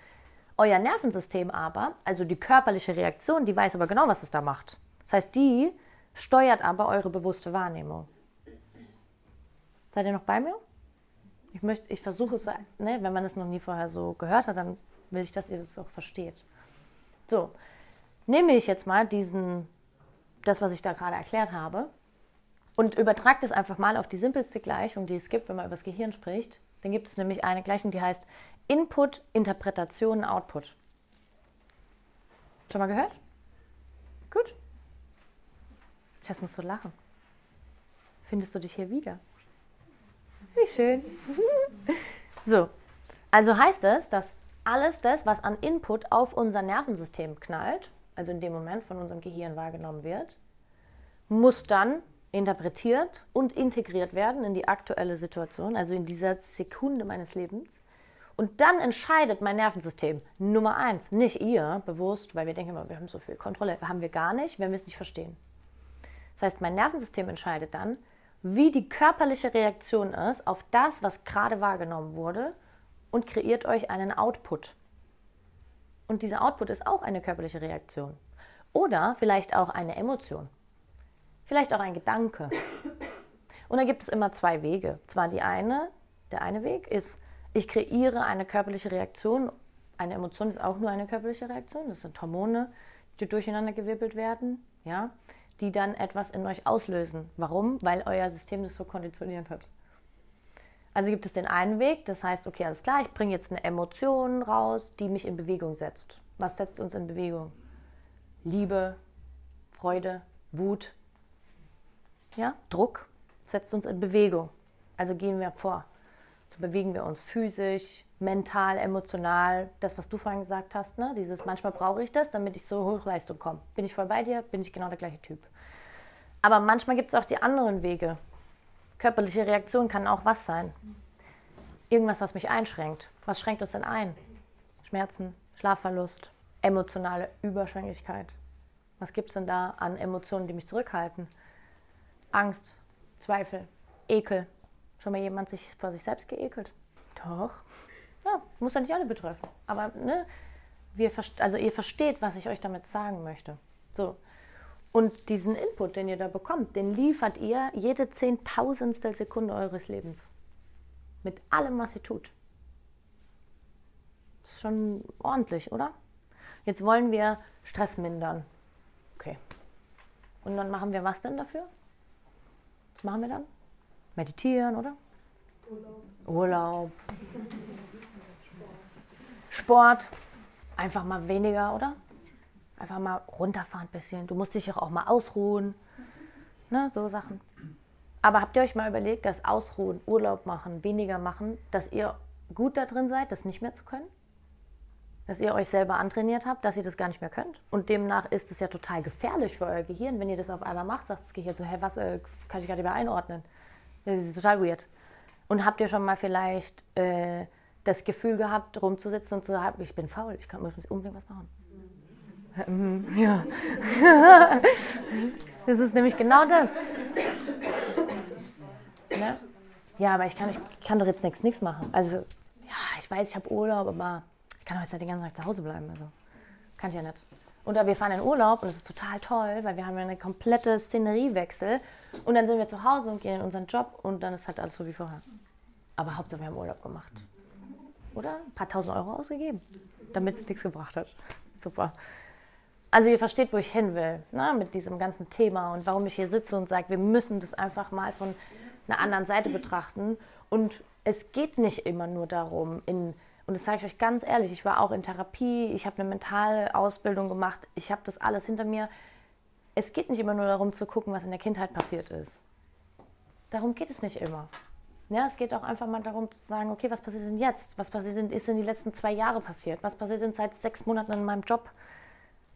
Euer Nervensystem aber, also die körperliche Reaktion, die weiß aber genau, was es da macht. Das heißt, die steuert aber eure bewusste Wahrnehmung. Seid ihr noch bei mir? Ich möchte, ich versuche es, ne, wenn man es noch nie vorher so gehört hat, dann will ich, dass ihr das auch versteht. So, nehme ich jetzt mal diesen, das, was ich da gerade erklärt habe, und übertragt es einfach mal auf die simpelste Gleichung, die es gibt, wenn man über das Gehirn spricht. Dann gibt es nämlich eine Gleichung, die heißt Input, Interpretation, Output. Schon mal gehört? Gut. Ich muss so lachen. Findest du dich hier wieder? Wie schön. so, also heißt es, dass alles das, was an Input auf unser Nervensystem knallt, also in dem Moment von unserem Gehirn wahrgenommen wird, muss dann interpretiert und integriert werden in die aktuelle Situation, also in dieser Sekunde meines Lebens. Und dann entscheidet mein Nervensystem, Nummer eins, nicht ihr bewusst, weil wir denken immer, wir haben so viel Kontrolle, haben wir gar nicht, wenn wir es nicht verstehen. Das heißt, mein Nervensystem entscheidet dann, wie die körperliche Reaktion ist auf das, was gerade wahrgenommen wurde und kreiert euch einen Output. Und dieser Output ist auch eine körperliche Reaktion. Oder vielleicht auch eine Emotion. Vielleicht auch ein Gedanke. Und da gibt es immer zwei Wege. Zwar die eine, der eine Weg ist, ich kreiere eine körperliche Reaktion. Eine Emotion ist auch nur eine körperliche Reaktion. Das sind Hormone, die durcheinander gewirbelt werden, ja, die dann etwas in euch auslösen. Warum? Weil euer System das so konditioniert hat. Also gibt es den einen Weg, das heißt, okay, alles klar, ich bringe jetzt eine Emotion raus, die mich in Bewegung setzt. Was setzt uns in Bewegung? Liebe, Freude, Wut, ja? Druck setzt uns in Bewegung. Also gehen wir vor. So bewegen wir uns physisch, mental, emotional. Das, was du vorhin gesagt hast, ne? dieses manchmal brauche ich das, damit ich zur Hochleistung komme. Bin ich voll bei dir, bin ich genau der gleiche Typ. Aber manchmal gibt es auch die anderen Wege. Körperliche Reaktion kann auch was sein. Irgendwas, was mich einschränkt. Was schränkt uns denn ein? Schmerzen, Schlafverlust, emotionale Überschwänglichkeit. Was gibt es denn da an Emotionen, die mich zurückhalten? Angst, Zweifel, Ekel. Schon mal jemand sich vor sich selbst geekelt? Doch. Ja, muss ja nicht alle betreffen. Aber ne, wir, also ihr versteht, was ich euch damit sagen möchte. So. Und diesen Input, den ihr da bekommt, den liefert ihr jede zehntausendstel Sekunde eures Lebens. Mit allem, was ihr tut. Das ist schon ordentlich, oder? Jetzt wollen wir Stress mindern. Okay. Und dann machen wir was denn dafür? Was machen wir dann? Meditieren, oder? Urlaub. Urlaub. Sport. Einfach mal weniger, oder? Einfach mal runterfahren ein bisschen. Du musst dich auch mal ausruhen. Ne, so Sachen. Aber habt ihr euch mal überlegt, dass Ausruhen, Urlaub machen, weniger machen, dass ihr gut da drin seid, das nicht mehr zu können? Dass ihr euch selber antrainiert habt, dass ihr das gar nicht mehr könnt. Und demnach ist es ja total gefährlich für euer Gehirn, wenn ihr das auf einmal macht, sagt das Gehirn so, hey, was äh, kann ich gerade mehr einordnen? Das ist total weird. Und habt ihr schon mal vielleicht äh, das Gefühl gehabt, rumzusitzen und zu sagen, ich bin faul, ich kann, muss unbedingt was machen? Mhm, Ja. Das ist nämlich genau das. Ne? Ja, aber ich kann, ich kann doch jetzt nichts nichts machen. Also, ja, ich weiß, ich habe Urlaub, aber kann doch jetzt nicht den ganzen Tag zu Hause bleiben. Also, kann ich ja nicht. Und wir fahren in Urlaub und das ist total toll, weil wir haben ja eine komplette Szeneriewechsel. Und dann sind wir zu Hause und gehen in unseren Job und dann ist halt alles so wie vorher. Aber Hauptsache, wir haben Urlaub gemacht. Oder? Ein paar tausend Euro ausgegeben, damit es nichts gebracht hat. Super. Also ihr versteht, wo ich hin will, ne, mit diesem ganzen Thema und warum ich hier sitze und sage, wir müssen das einfach mal von einer anderen Seite betrachten. Und es geht nicht immer nur darum, in, und das sage ich euch ganz ehrlich, ich war auch in Therapie, ich habe eine mentale Ausbildung gemacht, ich habe das alles hinter mir. Es geht nicht immer nur darum zu gucken, was in der Kindheit passiert ist. Darum geht es nicht immer. Ja, es geht auch einfach mal darum zu sagen, okay, was passiert denn jetzt? Was passiert denn, ist in die letzten zwei Jahre passiert? Was passiert denn seit sechs Monaten in meinem Job?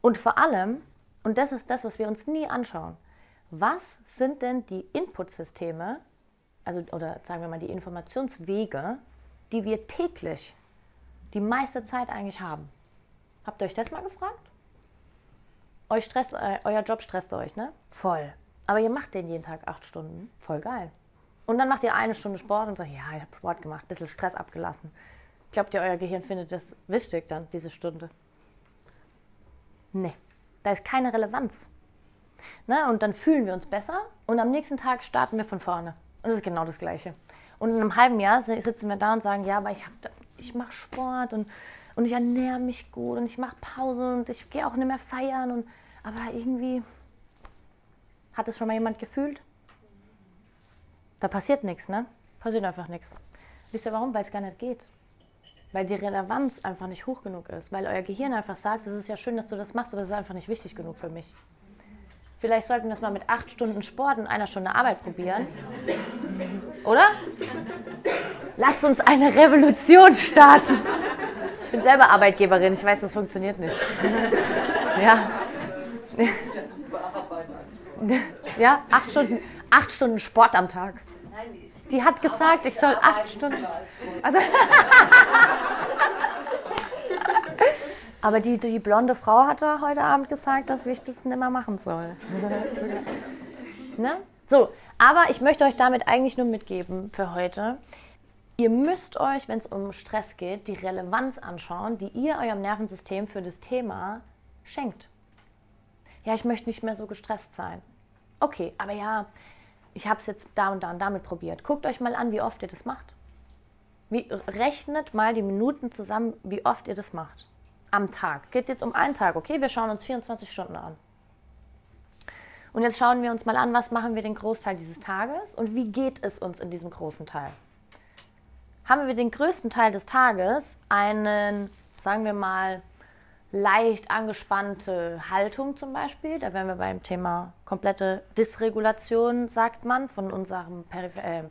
Und vor allem, und das ist das, was wir uns nie anschauen, was sind denn die Inputsysteme, also oder sagen wir mal die Informationswege, die wir täglich die meiste Zeit eigentlich haben? Habt ihr euch das mal gefragt? Euch stresst, äh, euer Job stresst euch, ne? Voll. Aber ihr macht den jeden Tag acht Stunden. Voll geil. Und dann macht ihr eine Stunde Sport und sagt, ja, ich habe Sport gemacht, ein bisschen Stress abgelassen. Glaubt ihr, euer Gehirn findet das wichtig dann, diese Stunde? Nee, da ist keine Relevanz. Ne? Und dann fühlen wir uns besser und am nächsten Tag starten wir von vorne. Und das ist genau das Gleiche. Und in einem halben Jahr sitzen wir da und sagen, ja, aber ich, hab- ich mache Sport und, und ich ernähre mich gut und ich mache Pause und ich gehe auch nicht mehr feiern. Und, aber irgendwie hat es schon mal jemand gefühlt? Da passiert nichts, ne? Passiert einfach nichts. Wisst ihr warum? Weil es gar nicht geht. Weil die Relevanz einfach nicht hoch genug ist. Weil euer Gehirn einfach sagt, es ist ja schön, dass du das machst, aber es ist einfach nicht wichtig genug für mich. Vielleicht sollten wir es mal mit acht Stunden Sport und einer Stunde Arbeit probieren. Oder? Lasst uns eine Revolution starten. Ich bin selber Arbeitgeberin, ich weiß, das funktioniert nicht. Ja. Ja, acht Stunden, acht Stunden Sport am Tag. Die hat gesagt, ich soll acht Stunden. Also Aber die, die blonde Frau hat da heute Abend gesagt, dass ich das nicht mehr machen soll. ne? So, aber ich möchte euch damit eigentlich nur mitgeben für heute. Ihr müsst euch, wenn es um Stress geht, die Relevanz anschauen, die ihr eurem Nervensystem für das Thema schenkt. Ja, ich möchte nicht mehr so gestresst sein. Okay, aber ja, ich habe es jetzt da und da und damit probiert. Guckt euch mal an, wie oft ihr das macht. Wie, rechnet mal die Minuten zusammen, wie oft ihr das macht. Am Tag. Geht jetzt um einen Tag, okay? Wir schauen uns 24 Stunden an. Und jetzt schauen wir uns mal an, was machen wir den Großteil dieses Tages und wie geht es uns in diesem großen Teil. Haben wir den größten Teil des Tages einen, sagen wir mal, leicht angespannte Haltung zum Beispiel. Da wären wir beim Thema komplette Dysregulation, sagt man, von unserem, Peripher äh,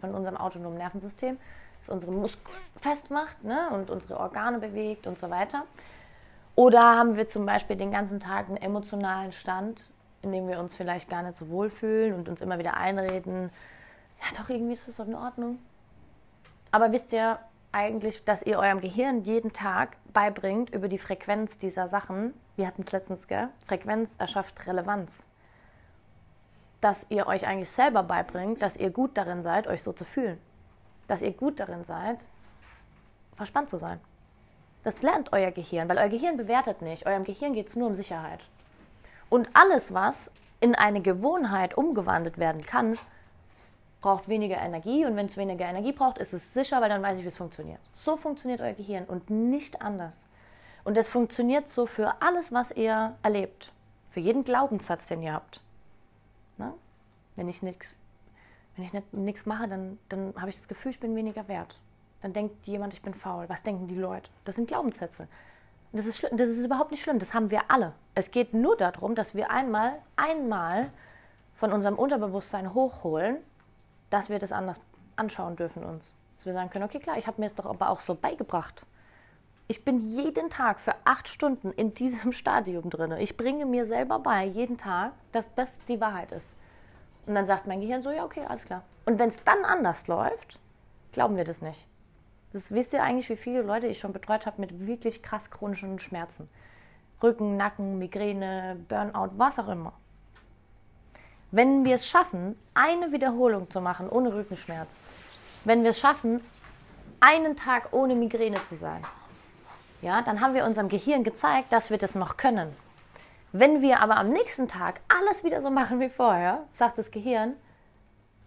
von unserem autonomen Nervensystem, das unsere Muskeln festmacht ne, und unsere Organe bewegt und so weiter. Oder haben wir zum Beispiel den ganzen Tag einen emotionalen Stand, in dem wir uns vielleicht gar nicht so wohlfühlen und uns immer wieder einreden, ja doch, irgendwie ist es doch in Ordnung. Aber wisst ihr eigentlich, dass ihr eurem Gehirn jeden Tag beibringt über die Frequenz dieser Sachen? Wir hatten es letztens, gell? Frequenz erschafft Relevanz. Dass ihr euch eigentlich selber beibringt, dass ihr gut darin seid, euch so zu fühlen. Dass ihr gut darin seid, verspannt zu sein. Das lernt euer Gehirn, weil euer Gehirn bewertet nicht. Eurem Gehirn geht es nur um Sicherheit. Und alles, was in eine Gewohnheit umgewandelt werden kann, braucht weniger Energie und wenn es weniger Energie braucht, ist es sicher, weil dann weiß ich, wie es funktioniert. So funktioniert euer Gehirn und nicht anders. Und das funktioniert so für alles, was ihr erlebt. Für jeden Glaubenssatz, den ihr habt. Na? Wenn ich nichts wenn ich nicht- nichts mache, dann, dann habe ich das Gefühl, ich bin weniger wert. Dann denkt jemand, ich bin faul. Was denken die Leute? Das sind Glaubenssätze. Das ist, das ist überhaupt nicht schlimm, das haben wir alle. Es geht nur darum, dass wir einmal, einmal von unserem Unterbewusstsein hochholen, dass wir das anders anschauen dürfen uns. Dass wir sagen können, okay, klar, ich habe mir es doch aber auch so beigebracht. Ich bin jeden Tag für acht Stunden in diesem Stadium drin. Ich bringe mir selber bei, jeden Tag, dass das die Wahrheit ist. Und dann sagt mein Gehirn so, ja, okay, alles klar. Und wenn es dann anders läuft, glauben wir das nicht. Das wisst ihr eigentlich, wie viele Leute ich schon betreut habe mit wirklich krass chronischen Schmerzen. Rücken, Nacken, Migräne, Burnout, was auch immer. Wenn wir es schaffen, eine Wiederholung zu machen ohne Rückenschmerz, wenn wir es schaffen, einen Tag ohne Migräne zu sein, ja, dann haben wir unserem Gehirn gezeigt, dass wir das noch können. Wenn wir aber am nächsten Tag alles wieder so machen wie vorher, sagt das Gehirn,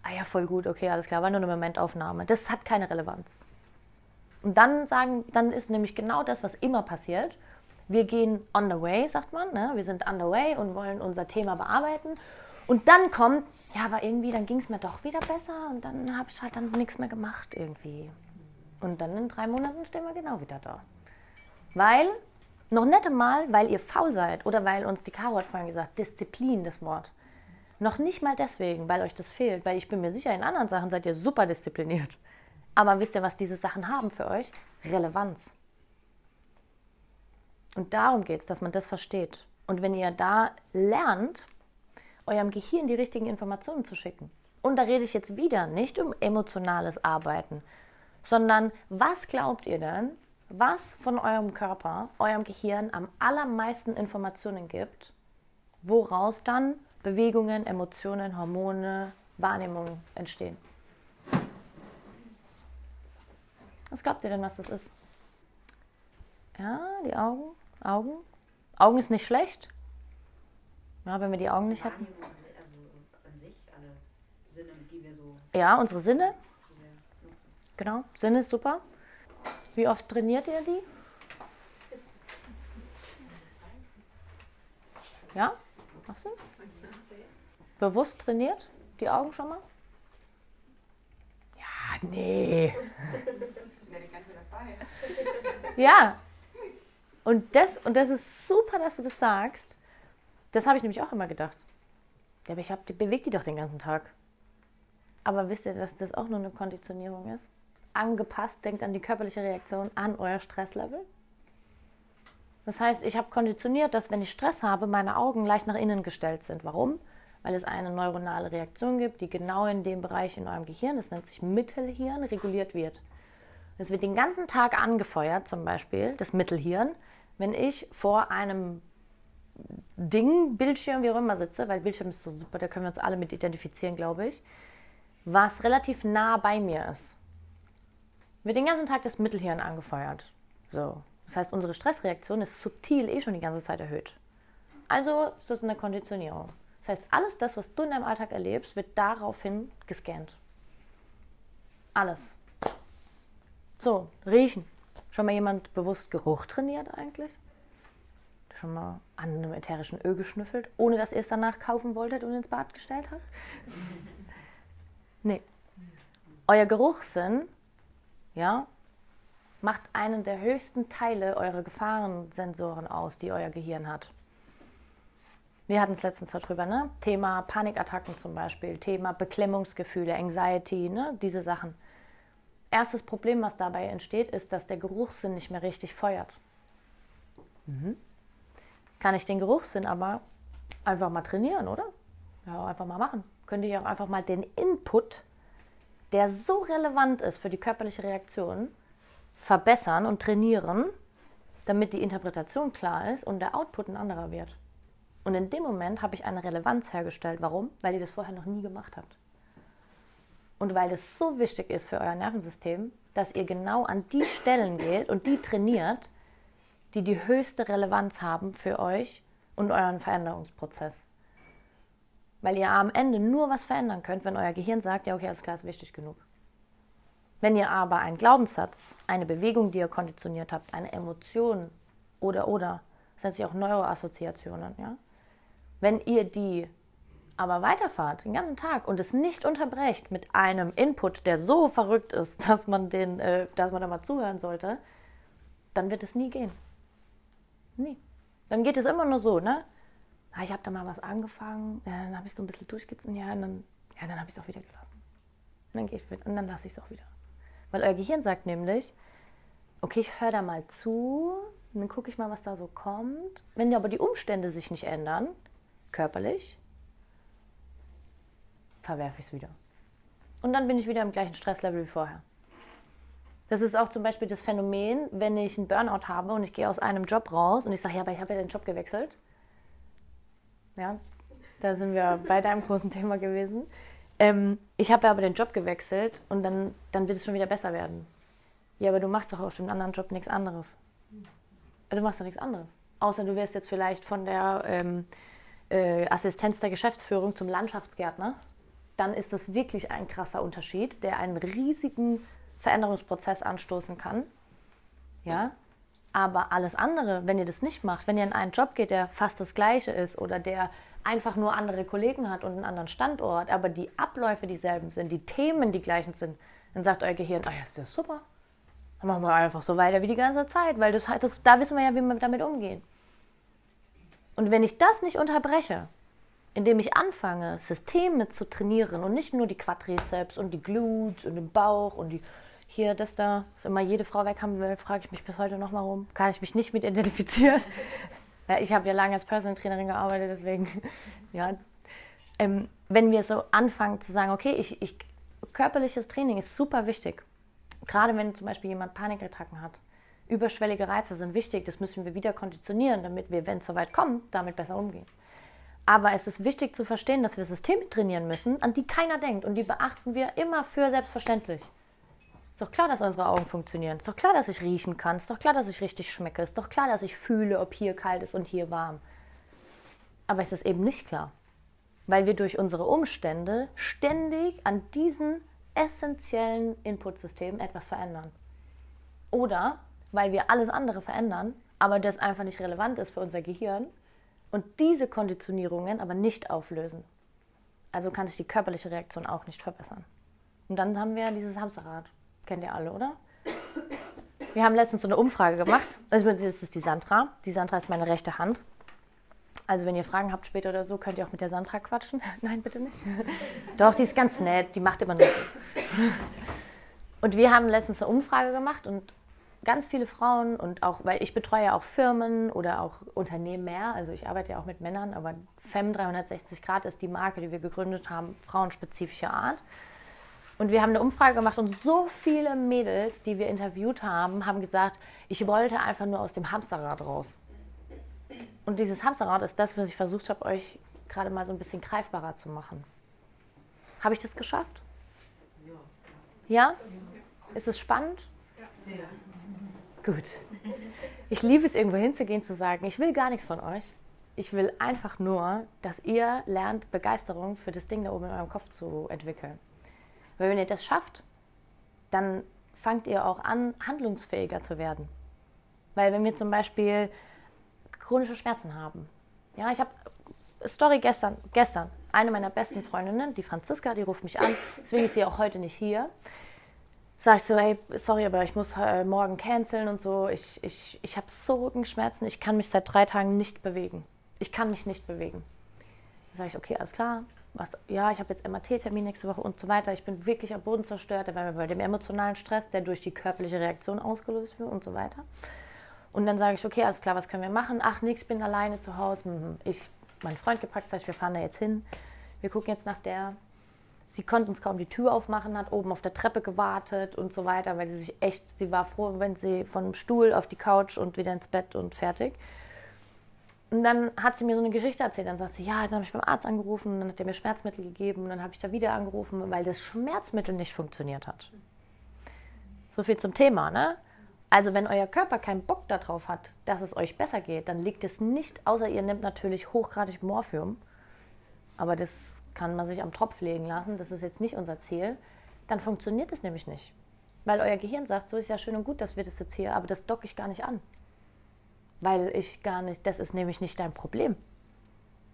ah ja, voll gut, okay, alles klar, war nur eine Momentaufnahme. Das hat keine Relevanz. Und dann sagen, dann ist nämlich genau das, was immer passiert. Wir gehen on the way, sagt man. Ne? Wir sind on the way und wollen unser Thema bearbeiten. Und dann kommt, ja, aber irgendwie, dann ging es mir doch wieder besser und dann habe ich halt dann nichts mehr gemacht irgendwie. Und dann in drei Monaten stehen wir genau wieder da. Weil, noch nicht einmal, weil ihr faul seid oder weil uns die Caro hat vorhin gesagt, Disziplin, das Wort. Noch nicht mal deswegen, weil euch das fehlt, weil ich bin mir sicher, in anderen Sachen seid ihr super diszipliniert. Aber wisst ihr, was diese Sachen haben für euch? Relevanz. Und darum geht es, dass man das versteht. Und wenn ihr da lernt, eurem Gehirn die richtigen Informationen zu schicken. Und da rede ich jetzt wieder nicht um emotionales Arbeiten, sondern was glaubt ihr denn, was von eurem Körper, eurem Gehirn am allermeisten Informationen gibt, woraus dann Bewegungen, Emotionen, Hormone, Wahrnehmungen entstehen? Was glaubt ihr denn, was das ist? Ja, die Augen, Augen. Augen ist nicht schlecht. Ja, wenn wir die Augen nicht hätten. Also an sich, alle Sinne, die wir so Ja, unsere Sinne. Genau, Sinne ist super. Wie oft trainiert ihr die? Ja? Machst du? Bewusst trainiert? Die Augen schon mal? Ja, nee. Ja. Und das, und das ist super, dass du das sagst. Das habe ich nämlich auch immer gedacht. Ja, aber ich hab, die bewegt die doch den ganzen Tag. Aber wisst ihr, dass das auch nur eine Konditionierung ist? Angepasst, denkt an die körperliche Reaktion an euer Stresslevel. Das heißt, ich habe konditioniert, dass wenn ich Stress habe, meine Augen leicht nach innen gestellt sind. Warum? Weil es eine neuronale Reaktion gibt, die genau in dem Bereich in eurem Gehirn, das nennt sich Mittelhirn, reguliert wird. Es wird den ganzen Tag angefeuert, zum Beispiel das Mittelhirn, wenn ich vor einem Ding, Bildschirm, wie auch immer sitze, weil Bildschirm ist so super, da können wir uns alle mit identifizieren, glaube ich, was relativ nah bei mir ist. Wird den ganzen Tag das Mittelhirn angefeuert. So. Das heißt, unsere Stressreaktion ist subtil eh schon die ganze Zeit erhöht. Also ist das eine Konditionierung. Das heißt, alles das, was du in deinem Alltag erlebst, wird daraufhin gescannt. Alles. So, riechen. Schon mal jemand bewusst Geruch trainiert eigentlich? Schon mal an einem ätherischen Öl geschnüffelt, ohne dass ihr es danach kaufen wolltet und ins Bad gestellt habt? nee. Euer Geruchssinn, ja, macht einen der höchsten Teile eurer Gefahrensensoren aus, die euer Gehirn hat. Wir hatten es letztens darüber, ne? Thema Panikattacken zum Beispiel, Thema Beklemmungsgefühle, Anxiety, ne? diese Sachen. Erstes Problem, was dabei entsteht, ist, dass der Geruchssinn nicht mehr richtig feuert. Mhm. Kann ich den Geruchssinn aber einfach mal trainieren, oder? Ja, einfach mal machen. Könnte ich auch einfach mal den Input, der so relevant ist für die körperliche Reaktion, verbessern und trainieren, damit die Interpretation klar ist und der Output ein anderer wird. Und in dem Moment habe ich eine Relevanz hergestellt. Warum? Weil ihr das vorher noch nie gemacht habt. Und weil es so wichtig ist für euer Nervensystem, dass ihr genau an die Stellen geht und die trainiert, die die höchste Relevanz haben für euch und euren Veränderungsprozess. Weil ihr am Ende nur was verändern könnt, wenn euer Gehirn sagt, ja, okay, alles klar, ist wichtig genug. Wenn ihr aber einen Glaubenssatz, eine Bewegung, die ihr konditioniert habt, eine Emotion oder oder, das nennt sich auch Neuroassoziationen, ja. Wenn ihr die aber weiterfahrt den ganzen Tag und es nicht unterbrecht mit einem Input, der so verrückt ist, dass man den, äh, dass man da mal zuhören sollte, dann wird es nie gehen. Nie. Dann geht es immer nur so, ne? Ah, ich habe da mal was angefangen, ja, dann habe ich so ein bisschen durchgezogen, ja, und dann, ja, dann habe ich es auch wieder gelassen. Und dann gehe ich wieder und dann lasse ich es auch wieder. Weil euer Gehirn sagt nämlich, okay, ich höre da mal zu, dann gucke ich mal, was da so kommt. Wenn aber die Umstände sich nicht ändern, körperlich, verwerfe ich es wieder. Und dann bin ich wieder im gleichen Stresslevel wie vorher. Das ist auch zum Beispiel das Phänomen, wenn ich einen Burnout habe und ich gehe aus einem Job raus und ich sage, ja, aber ich habe ja den Job gewechselt. Ja, da sind wir bei deinem großen Thema gewesen. Ähm, ich habe aber den Job gewechselt und dann, dann wird es schon wieder besser werden. Ja, aber du machst doch auf dem anderen Job nichts anderes. Also du machst doch nichts anderes. Außer du wirst jetzt vielleicht von der ähm, äh, Assistenz der Geschäftsführung zum Landschaftsgärtner. Dann ist das wirklich ein krasser Unterschied, der einen riesigen Veränderungsprozess anstoßen kann. Ja, aber alles andere, wenn ihr das nicht macht, wenn ihr in einen Job geht, der fast das gleiche ist oder der einfach nur andere Kollegen hat und einen anderen Standort, aber die Abläufe dieselben sind, die Themen die gleichen sind, dann sagt euer Gehirn, ja, ist das super. Dann machen wir einfach so weiter wie die ganze Zeit, weil das, das, da wissen wir ja, wie wir damit umgehen. Und wenn ich das nicht unterbreche, indem ich anfange, Systeme zu trainieren und nicht nur die Quadrizeps und die Glutes und den Bauch und die hier, das da, was immer jede Frau weg haben will, frage ich mich bis heute noch mal rum. Kann ich mich nicht mit identifizieren. ja, ich habe ja lange als Personal Trainerin gearbeitet, deswegen, ja. Ähm, wenn wir so anfangen zu sagen, okay, ich, ich, körperliches Training ist super wichtig. Gerade wenn zum Beispiel jemand Panikattacken hat. Überschwellige Reize sind wichtig, das müssen wir wieder konditionieren, damit wir, wenn es soweit kommt, damit besser umgehen. Aber es ist wichtig zu verstehen, dass wir Systeme trainieren müssen, an die keiner denkt und die beachten wir immer für selbstverständlich. Ist doch klar, dass unsere Augen funktionieren. Ist doch klar, dass ich riechen kann. Ist doch klar, dass ich richtig schmecke. Ist doch klar, dass ich fühle, ob hier kalt ist und hier warm. Aber es ist eben nicht klar. Weil wir durch unsere Umstände ständig an diesen essentiellen Inputsystemen etwas verändern. Oder weil wir alles andere verändern, aber das einfach nicht relevant ist für unser Gehirn und diese Konditionierungen aber nicht auflösen. Also kann sich die körperliche Reaktion auch nicht verbessern. Und dann haben wir dieses Hamsterrad. Kennt ihr alle, oder? Wir haben letztens so eine Umfrage gemacht. Also das ist die Sandra. Die Sandra ist meine rechte Hand. Also wenn ihr Fragen habt später oder so, könnt ihr auch mit der Sandra quatschen. Nein, bitte nicht. Doch, die ist ganz nett. Die macht immer nur. Und wir haben letztens eine Umfrage gemacht und ganz viele Frauen und auch, weil ich betreue ja auch Firmen oder auch Unternehmen mehr, also ich arbeite ja auch mit Männern, aber FEM 360 Grad ist die Marke, die wir gegründet haben, frauenspezifischer Art. Und wir haben eine Umfrage gemacht und so viele Mädels, die wir interviewt haben, haben gesagt, ich wollte einfach nur aus dem Hamsterrad raus. Und dieses Hamsterrad ist das, was ich versucht habe, euch gerade mal so ein bisschen greifbarer zu machen. Habe ich das geschafft? Ja. Ja? Ist es spannend? Sehr. Gut. Ich liebe es, irgendwo hinzugehen, zu sagen, ich will gar nichts von euch. Ich will einfach nur, dass ihr lernt, Begeisterung für das Ding da oben in eurem Kopf zu entwickeln. Weil wenn ihr das schafft, dann fangt ihr auch an, handlungsfähiger zu werden. Weil wenn wir zum Beispiel chronische Schmerzen haben. Ja, ich habe Story gestern, gestern. Eine meiner besten Freundinnen, die Franziska, die ruft mich an, deswegen ist sie auch heute nicht hier. Sag ich so, hey, sorry, aber ich muss äh, morgen canceln und so. Ich, ich, ich habe so Rückenschmerzen, ich kann mich seit drei Tagen nicht bewegen. Ich kann mich nicht bewegen. Dann sage ich, okay, alles klar, was, ja, ich habe jetzt MRT-Termin nächste Woche und so weiter. Ich bin wirklich am Boden zerstört, waren wir bei dem emotionalen Stress, der durch die körperliche Reaktion ausgelöst wird und so weiter. Und dann sage ich, okay, alles klar, was können wir machen? Ach, nix, bin alleine zu Hause. Mhm. Ich, mein Freund gepackt, sage ich, wir fahren da jetzt hin. Wir gucken jetzt nach der. Sie konnte uns kaum die Tür aufmachen, hat oben auf der Treppe gewartet und so weiter, weil sie sich echt, sie war froh, wenn sie vom Stuhl auf die Couch und wieder ins Bett und fertig. Und dann hat sie mir so eine Geschichte erzählt. Dann sagt sie, ja, dann habe ich beim Arzt angerufen, dann hat er mir Schmerzmittel gegeben. Dann habe ich da wieder angerufen, weil das Schmerzmittel nicht funktioniert hat. So viel zum Thema, ne? Also wenn euer Körper keinen Bock darauf hat, dass es euch besser geht, dann liegt es nicht, außer ihr nehmt natürlich hochgradig Morphium, aber das kann man sich am Tropf legen lassen, das ist jetzt nicht unser Ziel, dann funktioniert es nämlich nicht. Weil euer Gehirn sagt, so ist ja schön und gut, dass wir das jetzt hier, aber das docke ich gar nicht an weil ich gar nicht, das ist nämlich nicht dein Problem.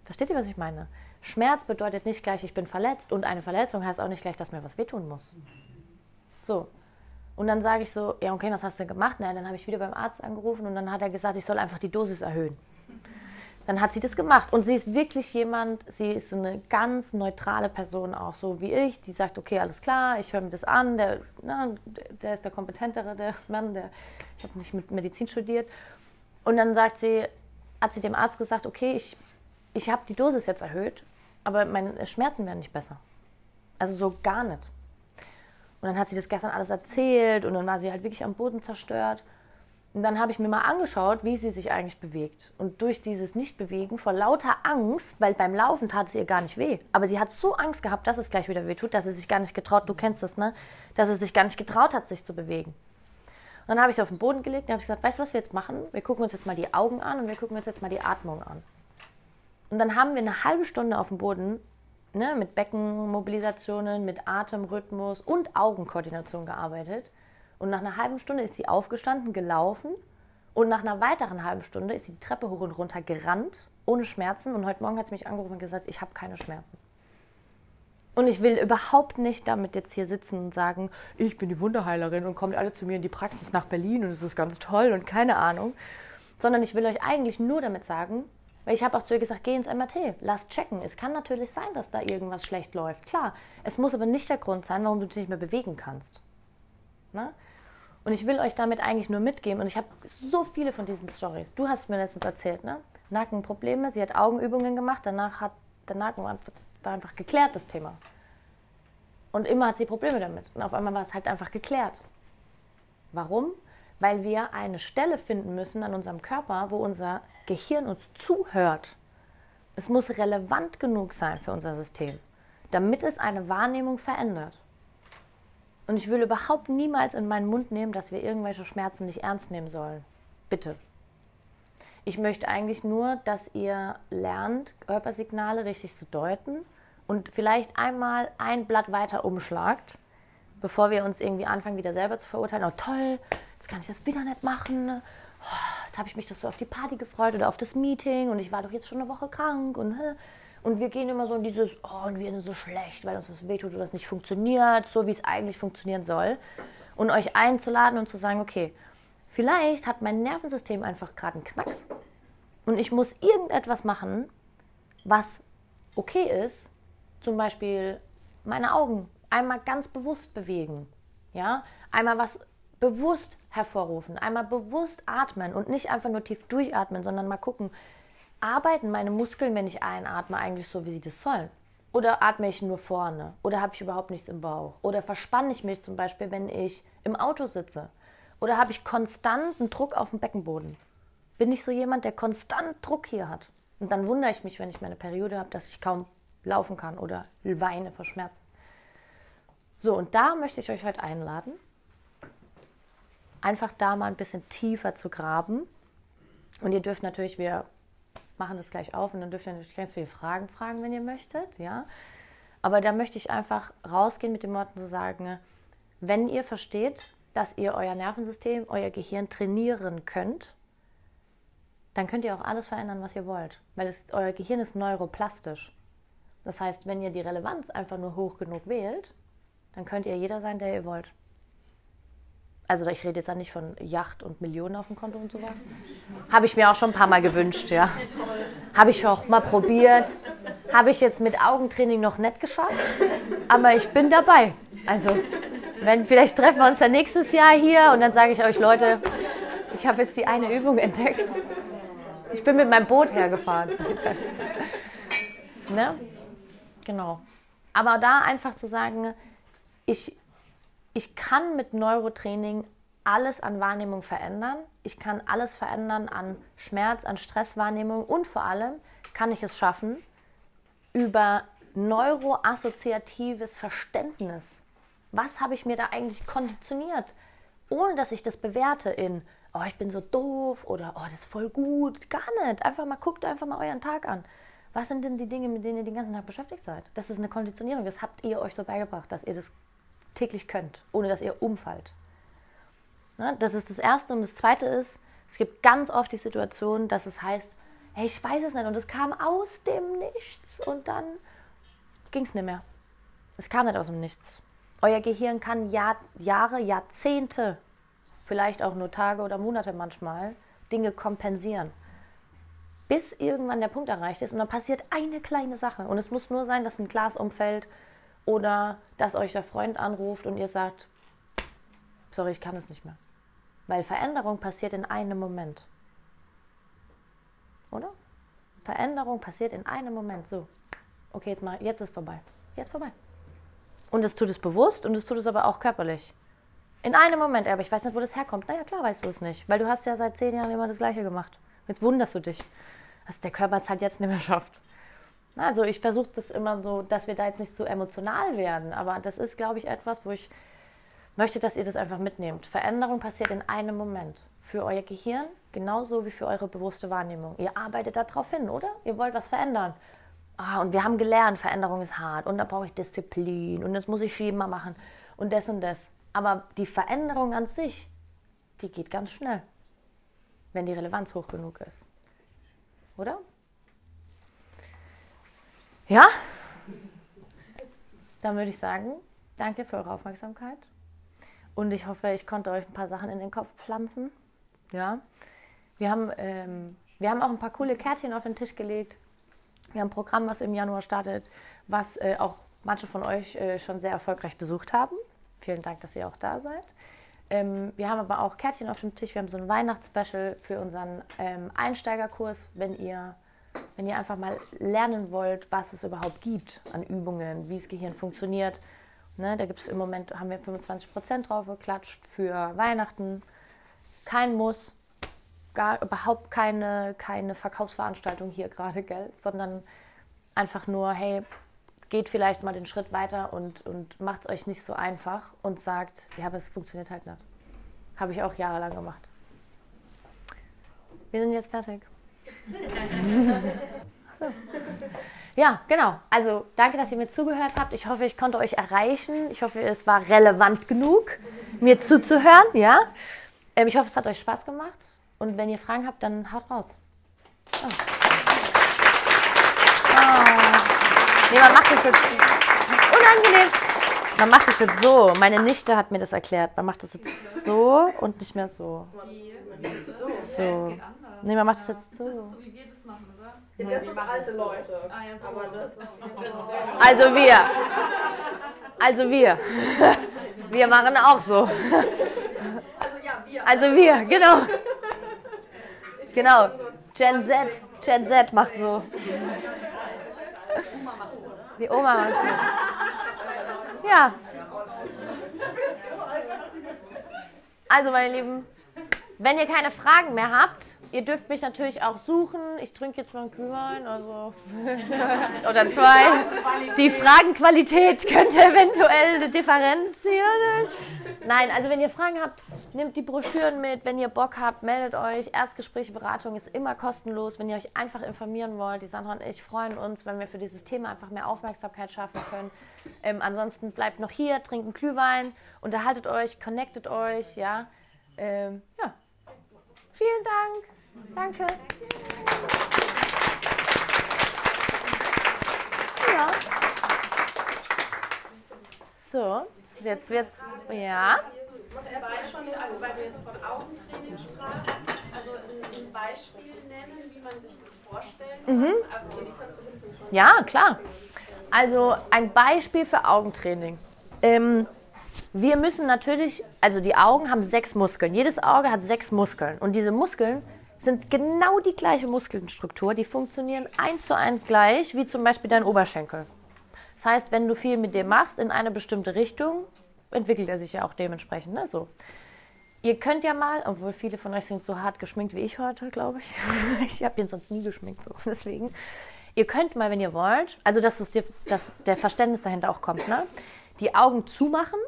Versteht ihr, was ich meine? Schmerz bedeutet nicht gleich, ich bin verletzt und eine Verletzung heißt auch nicht gleich, dass mir was wehtun muss. So. Und dann sage ich so, ja, okay, was hast du gemacht? Na, dann habe ich wieder beim Arzt angerufen und dann hat er gesagt, ich soll einfach die Dosis erhöhen. Dann hat sie das gemacht und sie ist wirklich jemand, sie ist so eine ganz neutrale Person auch, so wie ich, die sagt, okay, alles klar, ich höre mir das an, der, na, der ist der kompetentere, der Mann, der, ich habe nicht mit Medizin studiert und dann sagt sie, hat sie dem Arzt gesagt, okay, ich, ich habe die Dosis jetzt erhöht, aber meine Schmerzen werden nicht besser. Also so gar nicht. Und dann hat sie das gestern alles erzählt und dann war sie halt wirklich am Boden zerstört. Und dann habe ich mir mal angeschaut, wie sie sich eigentlich bewegt. Und durch dieses Nichtbewegen vor lauter Angst, weil beim Laufen tat es ihr gar nicht weh, aber sie hat so Angst gehabt, dass es gleich wieder weh tut, dass sie sich gar nicht getraut, du kennst das, ne? Dass sie sich gar nicht getraut hat, sich zu bewegen. Dann habe ich sie auf den Boden gelegt und habe gesagt, weißt du, was wir jetzt machen? Wir gucken uns jetzt mal die Augen an und wir gucken uns jetzt mal die Atmung an. Und dann haben wir eine halbe Stunde auf dem Boden ne, mit Beckenmobilisationen, mit Atemrhythmus und Augenkoordination gearbeitet. Und nach einer halben Stunde ist sie aufgestanden, gelaufen. Und nach einer weiteren halben Stunde ist sie die Treppe hoch und runter gerannt, ohne Schmerzen. Und heute Morgen hat sie mich angerufen und gesagt, ich habe keine Schmerzen. Und ich will überhaupt nicht damit jetzt hier sitzen und sagen, ich bin die Wunderheilerin und kommt alle zu mir in die Praxis nach Berlin und es ist ganz toll und keine Ahnung. Sondern ich will euch eigentlich nur damit sagen, weil ich habe auch zu ihr gesagt, geh ins MRT, lass checken. Es kann natürlich sein, dass da irgendwas schlecht läuft. Klar, es muss aber nicht der Grund sein, warum du dich nicht mehr bewegen kannst. Ne? Und ich will euch damit eigentlich nur mitgeben, und ich habe so viele von diesen Stories. Du hast mir letztens erzählt, ne? Nackenprobleme, sie hat Augenübungen gemacht, danach hat der Nacken war einfach geklärt, das Thema. Und immer hat sie Probleme damit. Und auf einmal war es halt einfach geklärt. Warum? Weil wir eine Stelle finden müssen an unserem Körper, wo unser Gehirn uns zuhört. Es muss relevant genug sein für unser System, damit es eine Wahrnehmung verändert. Und ich will überhaupt niemals in meinen Mund nehmen, dass wir irgendwelche Schmerzen nicht ernst nehmen sollen. Bitte. Ich möchte eigentlich nur, dass ihr lernt, Körpersignale richtig zu deuten und vielleicht einmal ein Blatt weiter umschlagt, bevor wir uns irgendwie anfangen, wieder selber zu verurteilen. Oh toll, jetzt kann ich das wieder nicht machen. Oh, jetzt habe ich mich doch so auf die Party gefreut oder auf das Meeting und ich war doch jetzt schon eine Woche krank und und wir gehen immer so in dieses, oh, und wir sind so schlecht, weil uns was wehtut oder das nicht funktioniert, so wie es eigentlich funktionieren soll. Und euch einzuladen und zu sagen, okay, vielleicht hat mein Nervensystem einfach gerade einen Knacks und ich muss irgendetwas machen, was okay ist, zum Beispiel meine Augen einmal ganz bewusst bewegen, ja, einmal was bewusst hervorrufen, einmal bewusst atmen und nicht einfach nur tief durchatmen, sondern mal gucken, arbeiten meine Muskeln, wenn ich einatme, eigentlich so, wie sie das sollen? Oder atme ich nur vorne? Oder habe ich überhaupt nichts im Bauch? Oder verspanne ich mich zum Beispiel, wenn ich im Auto sitze? Oder habe ich konstanten Druck auf dem Beckenboden? Bin ich so jemand, der konstant Druck hier hat? Und dann wundere ich mich, wenn ich meine Periode habe, dass ich kaum laufen kann oder weine vor Schmerzen. So, und da möchte ich euch heute einladen, einfach da mal ein bisschen tiefer zu graben. Und ihr dürft natürlich, wir machen das gleich auf und dann dürft ihr natürlich ganz viele Fragen fragen, wenn ihr möchtet, ja. Aber da möchte ich einfach rausgehen mit den Worten zu sagen, wenn ihr versteht, dass ihr euer Nervensystem, euer Gehirn trainieren könnt, dann könnt ihr auch alles verändern, was ihr wollt. Weil es, euer Gehirn ist neuroplastisch. Das heißt, wenn ihr die Relevanz einfach nur hoch genug wählt, dann könnt ihr jeder sein, der ihr wollt. Also ich rede jetzt nicht von Yacht und Millionen auf dem Konto und so weiter. Habe ich mir auch schon ein paar Mal gewünscht, ja. Habe ich auch mal probiert. Habe ich jetzt mit Augentraining noch nicht geschafft. Aber ich bin dabei. Also, wenn, vielleicht treffen wir uns dann nächstes Jahr hier und dann sage ich euch, Leute, ich habe jetzt die eine Übung entdeckt. Ich bin mit meinem Boot hergefahren. ne? Genau. Aber da einfach zu sagen, ich ich kann mit Neurotraining alles an Wahrnehmung verändern. Ich kann alles verändern an Schmerz, an Stresswahrnehmung und vor allem kann ich es schaffen, über neuroassoziatives Verständnis. Was habe ich mir da eigentlich konditioniert? Ohne dass ich das bewerte in, oh, ich bin so doof oder oh, das ist voll gut. Gar nicht. Einfach mal guckt einfach mal euren Tag an. Was sind denn die Dinge, mit denen ihr den ganzen Tag beschäftigt seid? Das ist eine Konditionierung. Das habt ihr euch so beigebracht, dass ihr das täglich könnt, ohne dass ihr umfallt. Ja, das ist das Erste. Und das Zweite ist, es gibt ganz oft die Situation, dass es heißt, hey, ich weiß es nicht. Und es kam aus dem Nichts und dann ging es nicht mehr. Es kam nicht aus dem Nichts. Euer Gehirn kann Jahr, Jahre, Jahrzehnte, vielleicht auch nur Tage oder Monate manchmal, Dinge kompensieren. Bis irgendwann der Punkt erreicht ist und dann passiert eine kleine Sache. Und es muss nur sein, dass ein Glas umfällt oder dass euch der Freund anruft und ihr sagt, sorry, ich kann es nicht mehr. Weil Veränderung passiert in einem Moment. Oder? Veränderung passiert in einem Moment. So, okay, jetzt, mal, jetzt ist vorbei. Jetzt vorbei. Und es tut es bewusst und es tut es aber auch körperlich. In einem Moment, aber ich weiß nicht, wo das herkommt. Naja, klar weißt du es nicht, weil du hast ja seit zehn Jahren immer das Gleiche gemacht. Jetzt wunderst du dich, dass der Körper es halt jetzt nicht mehr schafft. Also ich versuche das immer so, dass wir da jetzt nicht so emotional werden, aber das ist, glaube ich, etwas, wo ich möchte, dass ihr das einfach mitnehmt. Veränderung passiert in einem Moment. Für euer Gehirn genauso wie für eure bewusste Wahrnehmung. Ihr arbeitet darauf hin, oder? Ihr wollt was verändern. Ah, und wir haben gelernt, Veränderung ist hart und da brauche ich Disziplin und das muss ich schieben mal machen und das und das. Aber die Veränderung an sich, die geht ganz schnell, wenn die Relevanz hoch genug ist. Oder? Ja? Dann würde ich sagen, danke für eure Aufmerksamkeit. Und ich hoffe, ich konnte euch ein paar Sachen in den Kopf pflanzen. Ja. Wir haben, ähm, wir haben auch ein paar coole Kärtchen auf den Tisch gelegt. Wir haben ein Programm, was im Januar startet, was äh, auch manche von euch äh, schon sehr erfolgreich besucht haben. Vielen Dank, dass ihr auch da seid. Ähm, wir haben aber auch Kärtchen auf dem Tisch. Wir haben so ein Weihnachtsspecial für unseren ähm, Einsteigerkurs, wenn ihr wenn ihr einfach mal lernen wollt, was es überhaupt gibt an Übungen, wie das Gehirn funktioniert. Ne, da gibt es im Moment, haben wir 25% drauf geklatscht für Weihnachten. Kein Muss, gar überhaupt keine, keine Verkaufsveranstaltung hier gerade, gell? Sondern einfach nur, hey, geht vielleicht mal den Schritt weiter und, und macht es euch nicht so einfach und sagt, ja, aber es funktioniert halt nicht. Habe ich auch jahrelang gemacht. Wir sind jetzt fertig. so. Ja, genau. Also danke, dass ihr mir zugehört habt. Ich hoffe, ich konnte euch erreichen. Ich hoffe, es war relevant genug, mir zuzuhören. Ja. Ähm, ich hoffe, es hat euch Spaß gemacht. Und wenn ihr Fragen habt, dann haut raus. Oh. Oh. Nee, man macht das jetzt unangenehm. Man macht das jetzt so. Meine Nichte hat mir das erklärt. Man macht das jetzt so und nicht mehr so. So. Nee, man macht das jetzt so. Das ist so, wie wir das machen, oder? Das ist alte Leute. Ah, ja, so. Aber das, Also wir. Also wir. Wir machen auch so. also ja, wir. Also wir, genau. Genau. Gen Z. Gen Z macht so. Die Oma macht so. Ja. Also, meine Lieben, wenn ihr keine Fragen mehr habt, ihr dürft mich natürlich auch suchen. Ich trinke jetzt noch einen Glühwein, also oder zwei. Die Fragenqualität könnte eventuell differenzieren. Nein, also wenn ihr Fragen habt, nehmt die Broschüren mit. Wenn ihr Bock habt, meldet euch. Erstgespräche, Beratung ist immer kostenlos. Wenn ihr euch einfach informieren wollt, die Sandra und ich freuen uns, wenn wir für dieses Thema einfach mehr Aufmerksamkeit schaffen können. Ähm, ansonsten bleibt noch hier, trinkt einen Glühwein, unterhaltet euch, connectet euch, ja. Ähm, ja. Vielen Dank. Danke. Ja. So, jetzt wird's. Ja. Er Beispiel, also weil wir jetzt von Augentraining sprachen, also ein, Beispiel nennen, wie man sich das vorstellen kann? Also schon. Ja, klar. Also ein Beispiel für Augentraining. Ähm, wir müssen natürlich, also die Augen haben sechs Muskeln. Jedes Auge hat sechs Muskeln. Und diese Muskeln sind genau die gleiche Muskelstruktur. Die funktionieren eins zu eins gleich, wie zum Beispiel dein Oberschenkel. Das heißt, wenn du viel mit dem machst in eine bestimmte Richtung, entwickelt er sich ja auch dementsprechend. Ne? So. Ihr könnt ja mal, obwohl viele von euch sind so hart geschminkt wie ich heute, glaube ich. ich habe ihn sonst nie geschminkt, so deswegen. Ihr könnt mal, wenn ihr wollt, also dass, es dir, dass der Verständnis dahinter auch kommt, ne? die Augen zumachen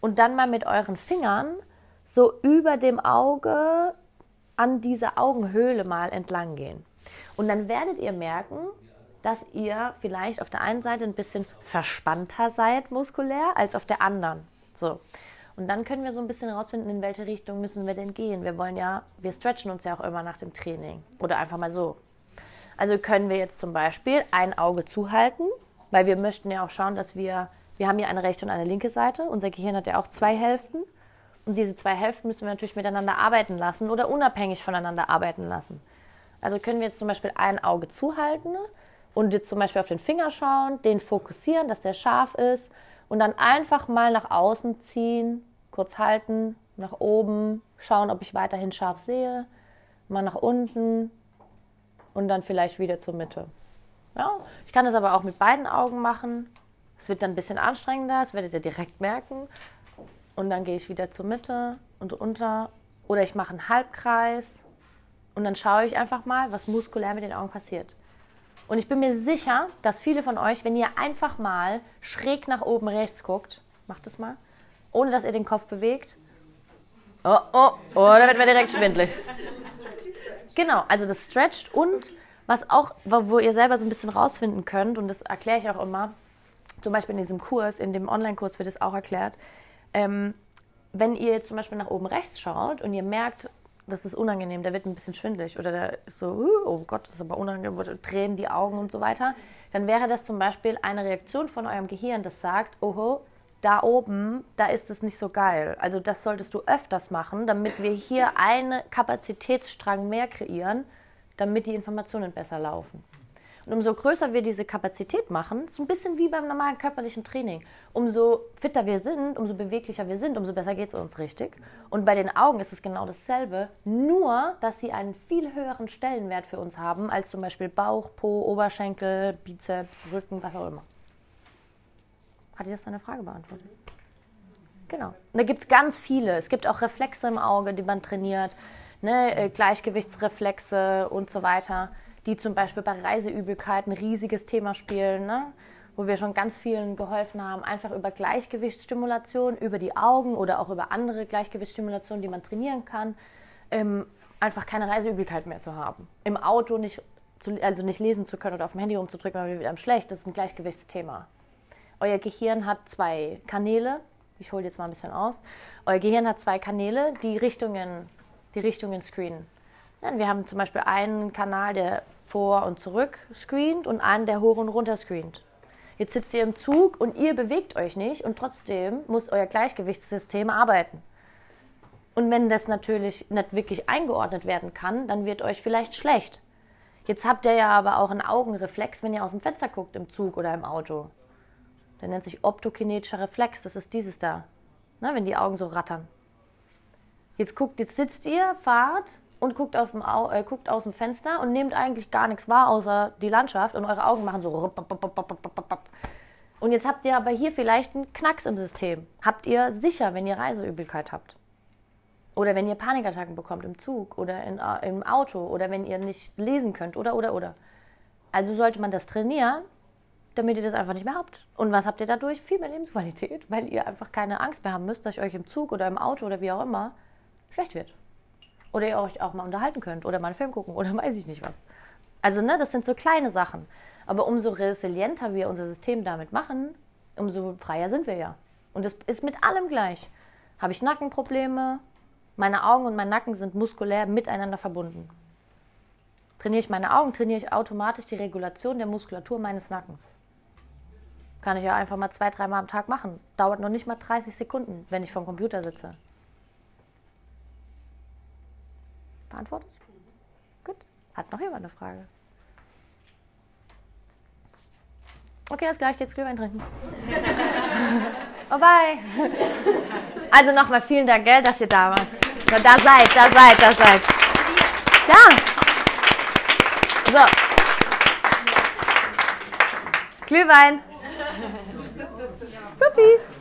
und dann mal mit euren Fingern so über dem Auge an dieser Augenhöhle mal entlang gehen. Und dann werdet ihr merken, dass ihr vielleicht auf der einen Seite ein bisschen verspannter seid muskulär als auf der anderen. So. Und dann können wir so ein bisschen herausfinden, in welche Richtung müssen wir denn gehen. Wir wollen ja, wir stretchen uns ja auch immer nach dem Training. Oder einfach mal so. Also können wir jetzt zum Beispiel ein Auge zuhalten, weil wir möchten ja auch schauen, dass wir, wir haben hier eine rechte und eine linke Seite. Unser Gehirn hat ja auch zwei Hälften. Und diese zwei Hälften müssen wir natürlich miteinander arbeiten lassen oder unabhängig voneinander arbeiten lassen. Also können wir jetzt zum Beispiel ein Auge zuhalten und jetzt zum Beispiel auf den Finger schauen, den fokussieren, dass der scharf ist und dann einfach mal nach außen ziehen, kurz halten, nach oben, schauen, ob ich weiterhin scharf sehe, mal nach unten und dann vielleicht wieder zur Mitte. Ja, ich kann das aber auch mit beiden Augen machen. Es wird dann ein bisschen anstrengender, das werdet ihr direkt merken. Und dann gehe ich wieder zur Mitte und unter. Oder ich mache einen Halbkreis. Und dann schaue ich einfach mal, was muskulär mit den Augen passiert. Und ich bin mir sicher, dass viele von euch, wenn ihr einfach mal schräg nach oben rechts guckt, macht es mal, ohne dass ihr den Kopf bewegt. Oh, oh, oh, da wird mir direkt schwindlig. Genau, also das stretcht und was auch, wo ihr selber so ein bisschen rausfinden könnt, und das erkläre ich auch immer, zum Beispiel in diesem Kurs, in dem Online-Kurs wird es auch erklärt, ähm, wenn ihr jetzt zum Beispiel nach oben rechts schaut und ihr merkt, das ist unangenehm, der wird ein bisschen schwindelig oder der ist so, uh, oh Gott, das ist aber unangenehm, tränen die Augen und so weiter, dann wäre das zum Beispiel eine Reaktion von eurem Gehirn, das sagt, oho, da oben, da ist es nicht so geil. Also das solltest du öfters machen, damit wir hier einen Kapazitätsstrang mehr kreieren, damit die Informationen besser laufen. Und umso größer wir diese Kapazität machen, ist ein bisschen wie beim normalen körperlichen Training. Umso fitter wir sind, umso beweglicher wir sind, umso besser geht es uns richtig. Und bei den Augen ist es genau dasselbe, nur dass sie einen viel höheren Stellenwert für uns haben als zum Beispiel Bauch, Po, Oberschenkel, Bizeps, Rücken, was auch immer. Hat dir das deine Frage beantwortet? Genau. Und da gibt es ganz viele. Es gibt auch Reflexe im Auge, die man trainiert, ne? äh, Gleichgewichtsreflexe und so weiter, die zum Beispiel bei Reiseübelkeit ein riesiges Thema spielen, ne? wo wir schon ganz vielen geholfen haben, einfach über Gleichgewichtsstimulation, über die Augen oder auch über andere Gleichgewichtsstimulationen, die man trainieren kann, ähm, einfach keine Reiseübelkeit mehr zu haben. Im Auto nicht, zu, also nicht lesen zu können oder auf dem Handy rumzudrücken, weil wird einem schlecht. Das ist ein Gleichgewichtsthema. Euer Gehirn hat zwei Kanäle. Ich hole jetzt mal ein bisschen aus. Euer Gehirn hat zwei Kanäle, die Richtungen, die Richtungen screenen. Wir haben zum Beispiel einen Kanal, der vor und zurück screent und einen, der hoch und runter screent. Jetzt sitzt ihr im Zug und ihr bewegt euch nicht und trotzdem muss euer Gleichgewichtssystem arbeiten. Und wenn das natürlich nicht wirklich eingeordnet werden kann, dann wird euch vielleicht schlecht. Jetzt habt ihr ja aber auch einen Augenreflex, wenn ihr aus dem Fenster guckt im Zug oder im Auto. Der nennt sich optokinetischer Reflex. Das ist dieses da. Ne, wenn die Augen so rattern. Jetzt guckt, jetzt sitzt ihr, fahrt und guckt aus, dem Au äh, guckt aus dem Fenster und nehmt eigentlich gar nichts wahr, außer die Landschaft und eure Augen machen so. Und jetzt habt ihr aber hier vielleicht einen Knacks im System. Habt ihr sicher, wenn ihr Reiseübelkeit habt. Oder wenn ihr Panikattacken bekommt im Zug oder in, äh, im Auto oder wenn ihr nicht lesen könnt oder oder oder. Also sollte man das trainieren, damit ihr das einfach nicht mehr habt. Und was habt ihr dadurch? Viel mehr Lebensqualität, weil ihr einfach keine Angst mehr haben müsst, dass euch im Zug oder im Auto oder wie auch immer schlecht wird. Oder ihr euch auch mal unterhalten könnt oder mal einen Film gucken oder weiß ich nicht was. Also, ne, das sind so kleine Sachen. Aber umso resilienter wir unser System damit machen, umso freier sind wir ja. Und das ist mit allem gleich. Habe ich Nackenprobleme? Meine Augen und mein Nacken sind muskulär miteinander verbunden. Trainiere ich meine Augen, trainiere ich automatisch die Regulation der Muskulatur meines Nackens. Kann ich ja einfach mal zwei, dreimal am Tag machen. Dauert noch nicht mal 30 Sekunden, wenn ich vom Computer sitze. Beantwortet? Gut. Hat noch jemand eine Frage? Okay, alles gleich, geht's Glühwein trinken. oh, bye. Also nochmal vielen Dank, gell, dass ihr da wart. So, da seid, da seid, da seid. Ja. So. Glühwein. Supi.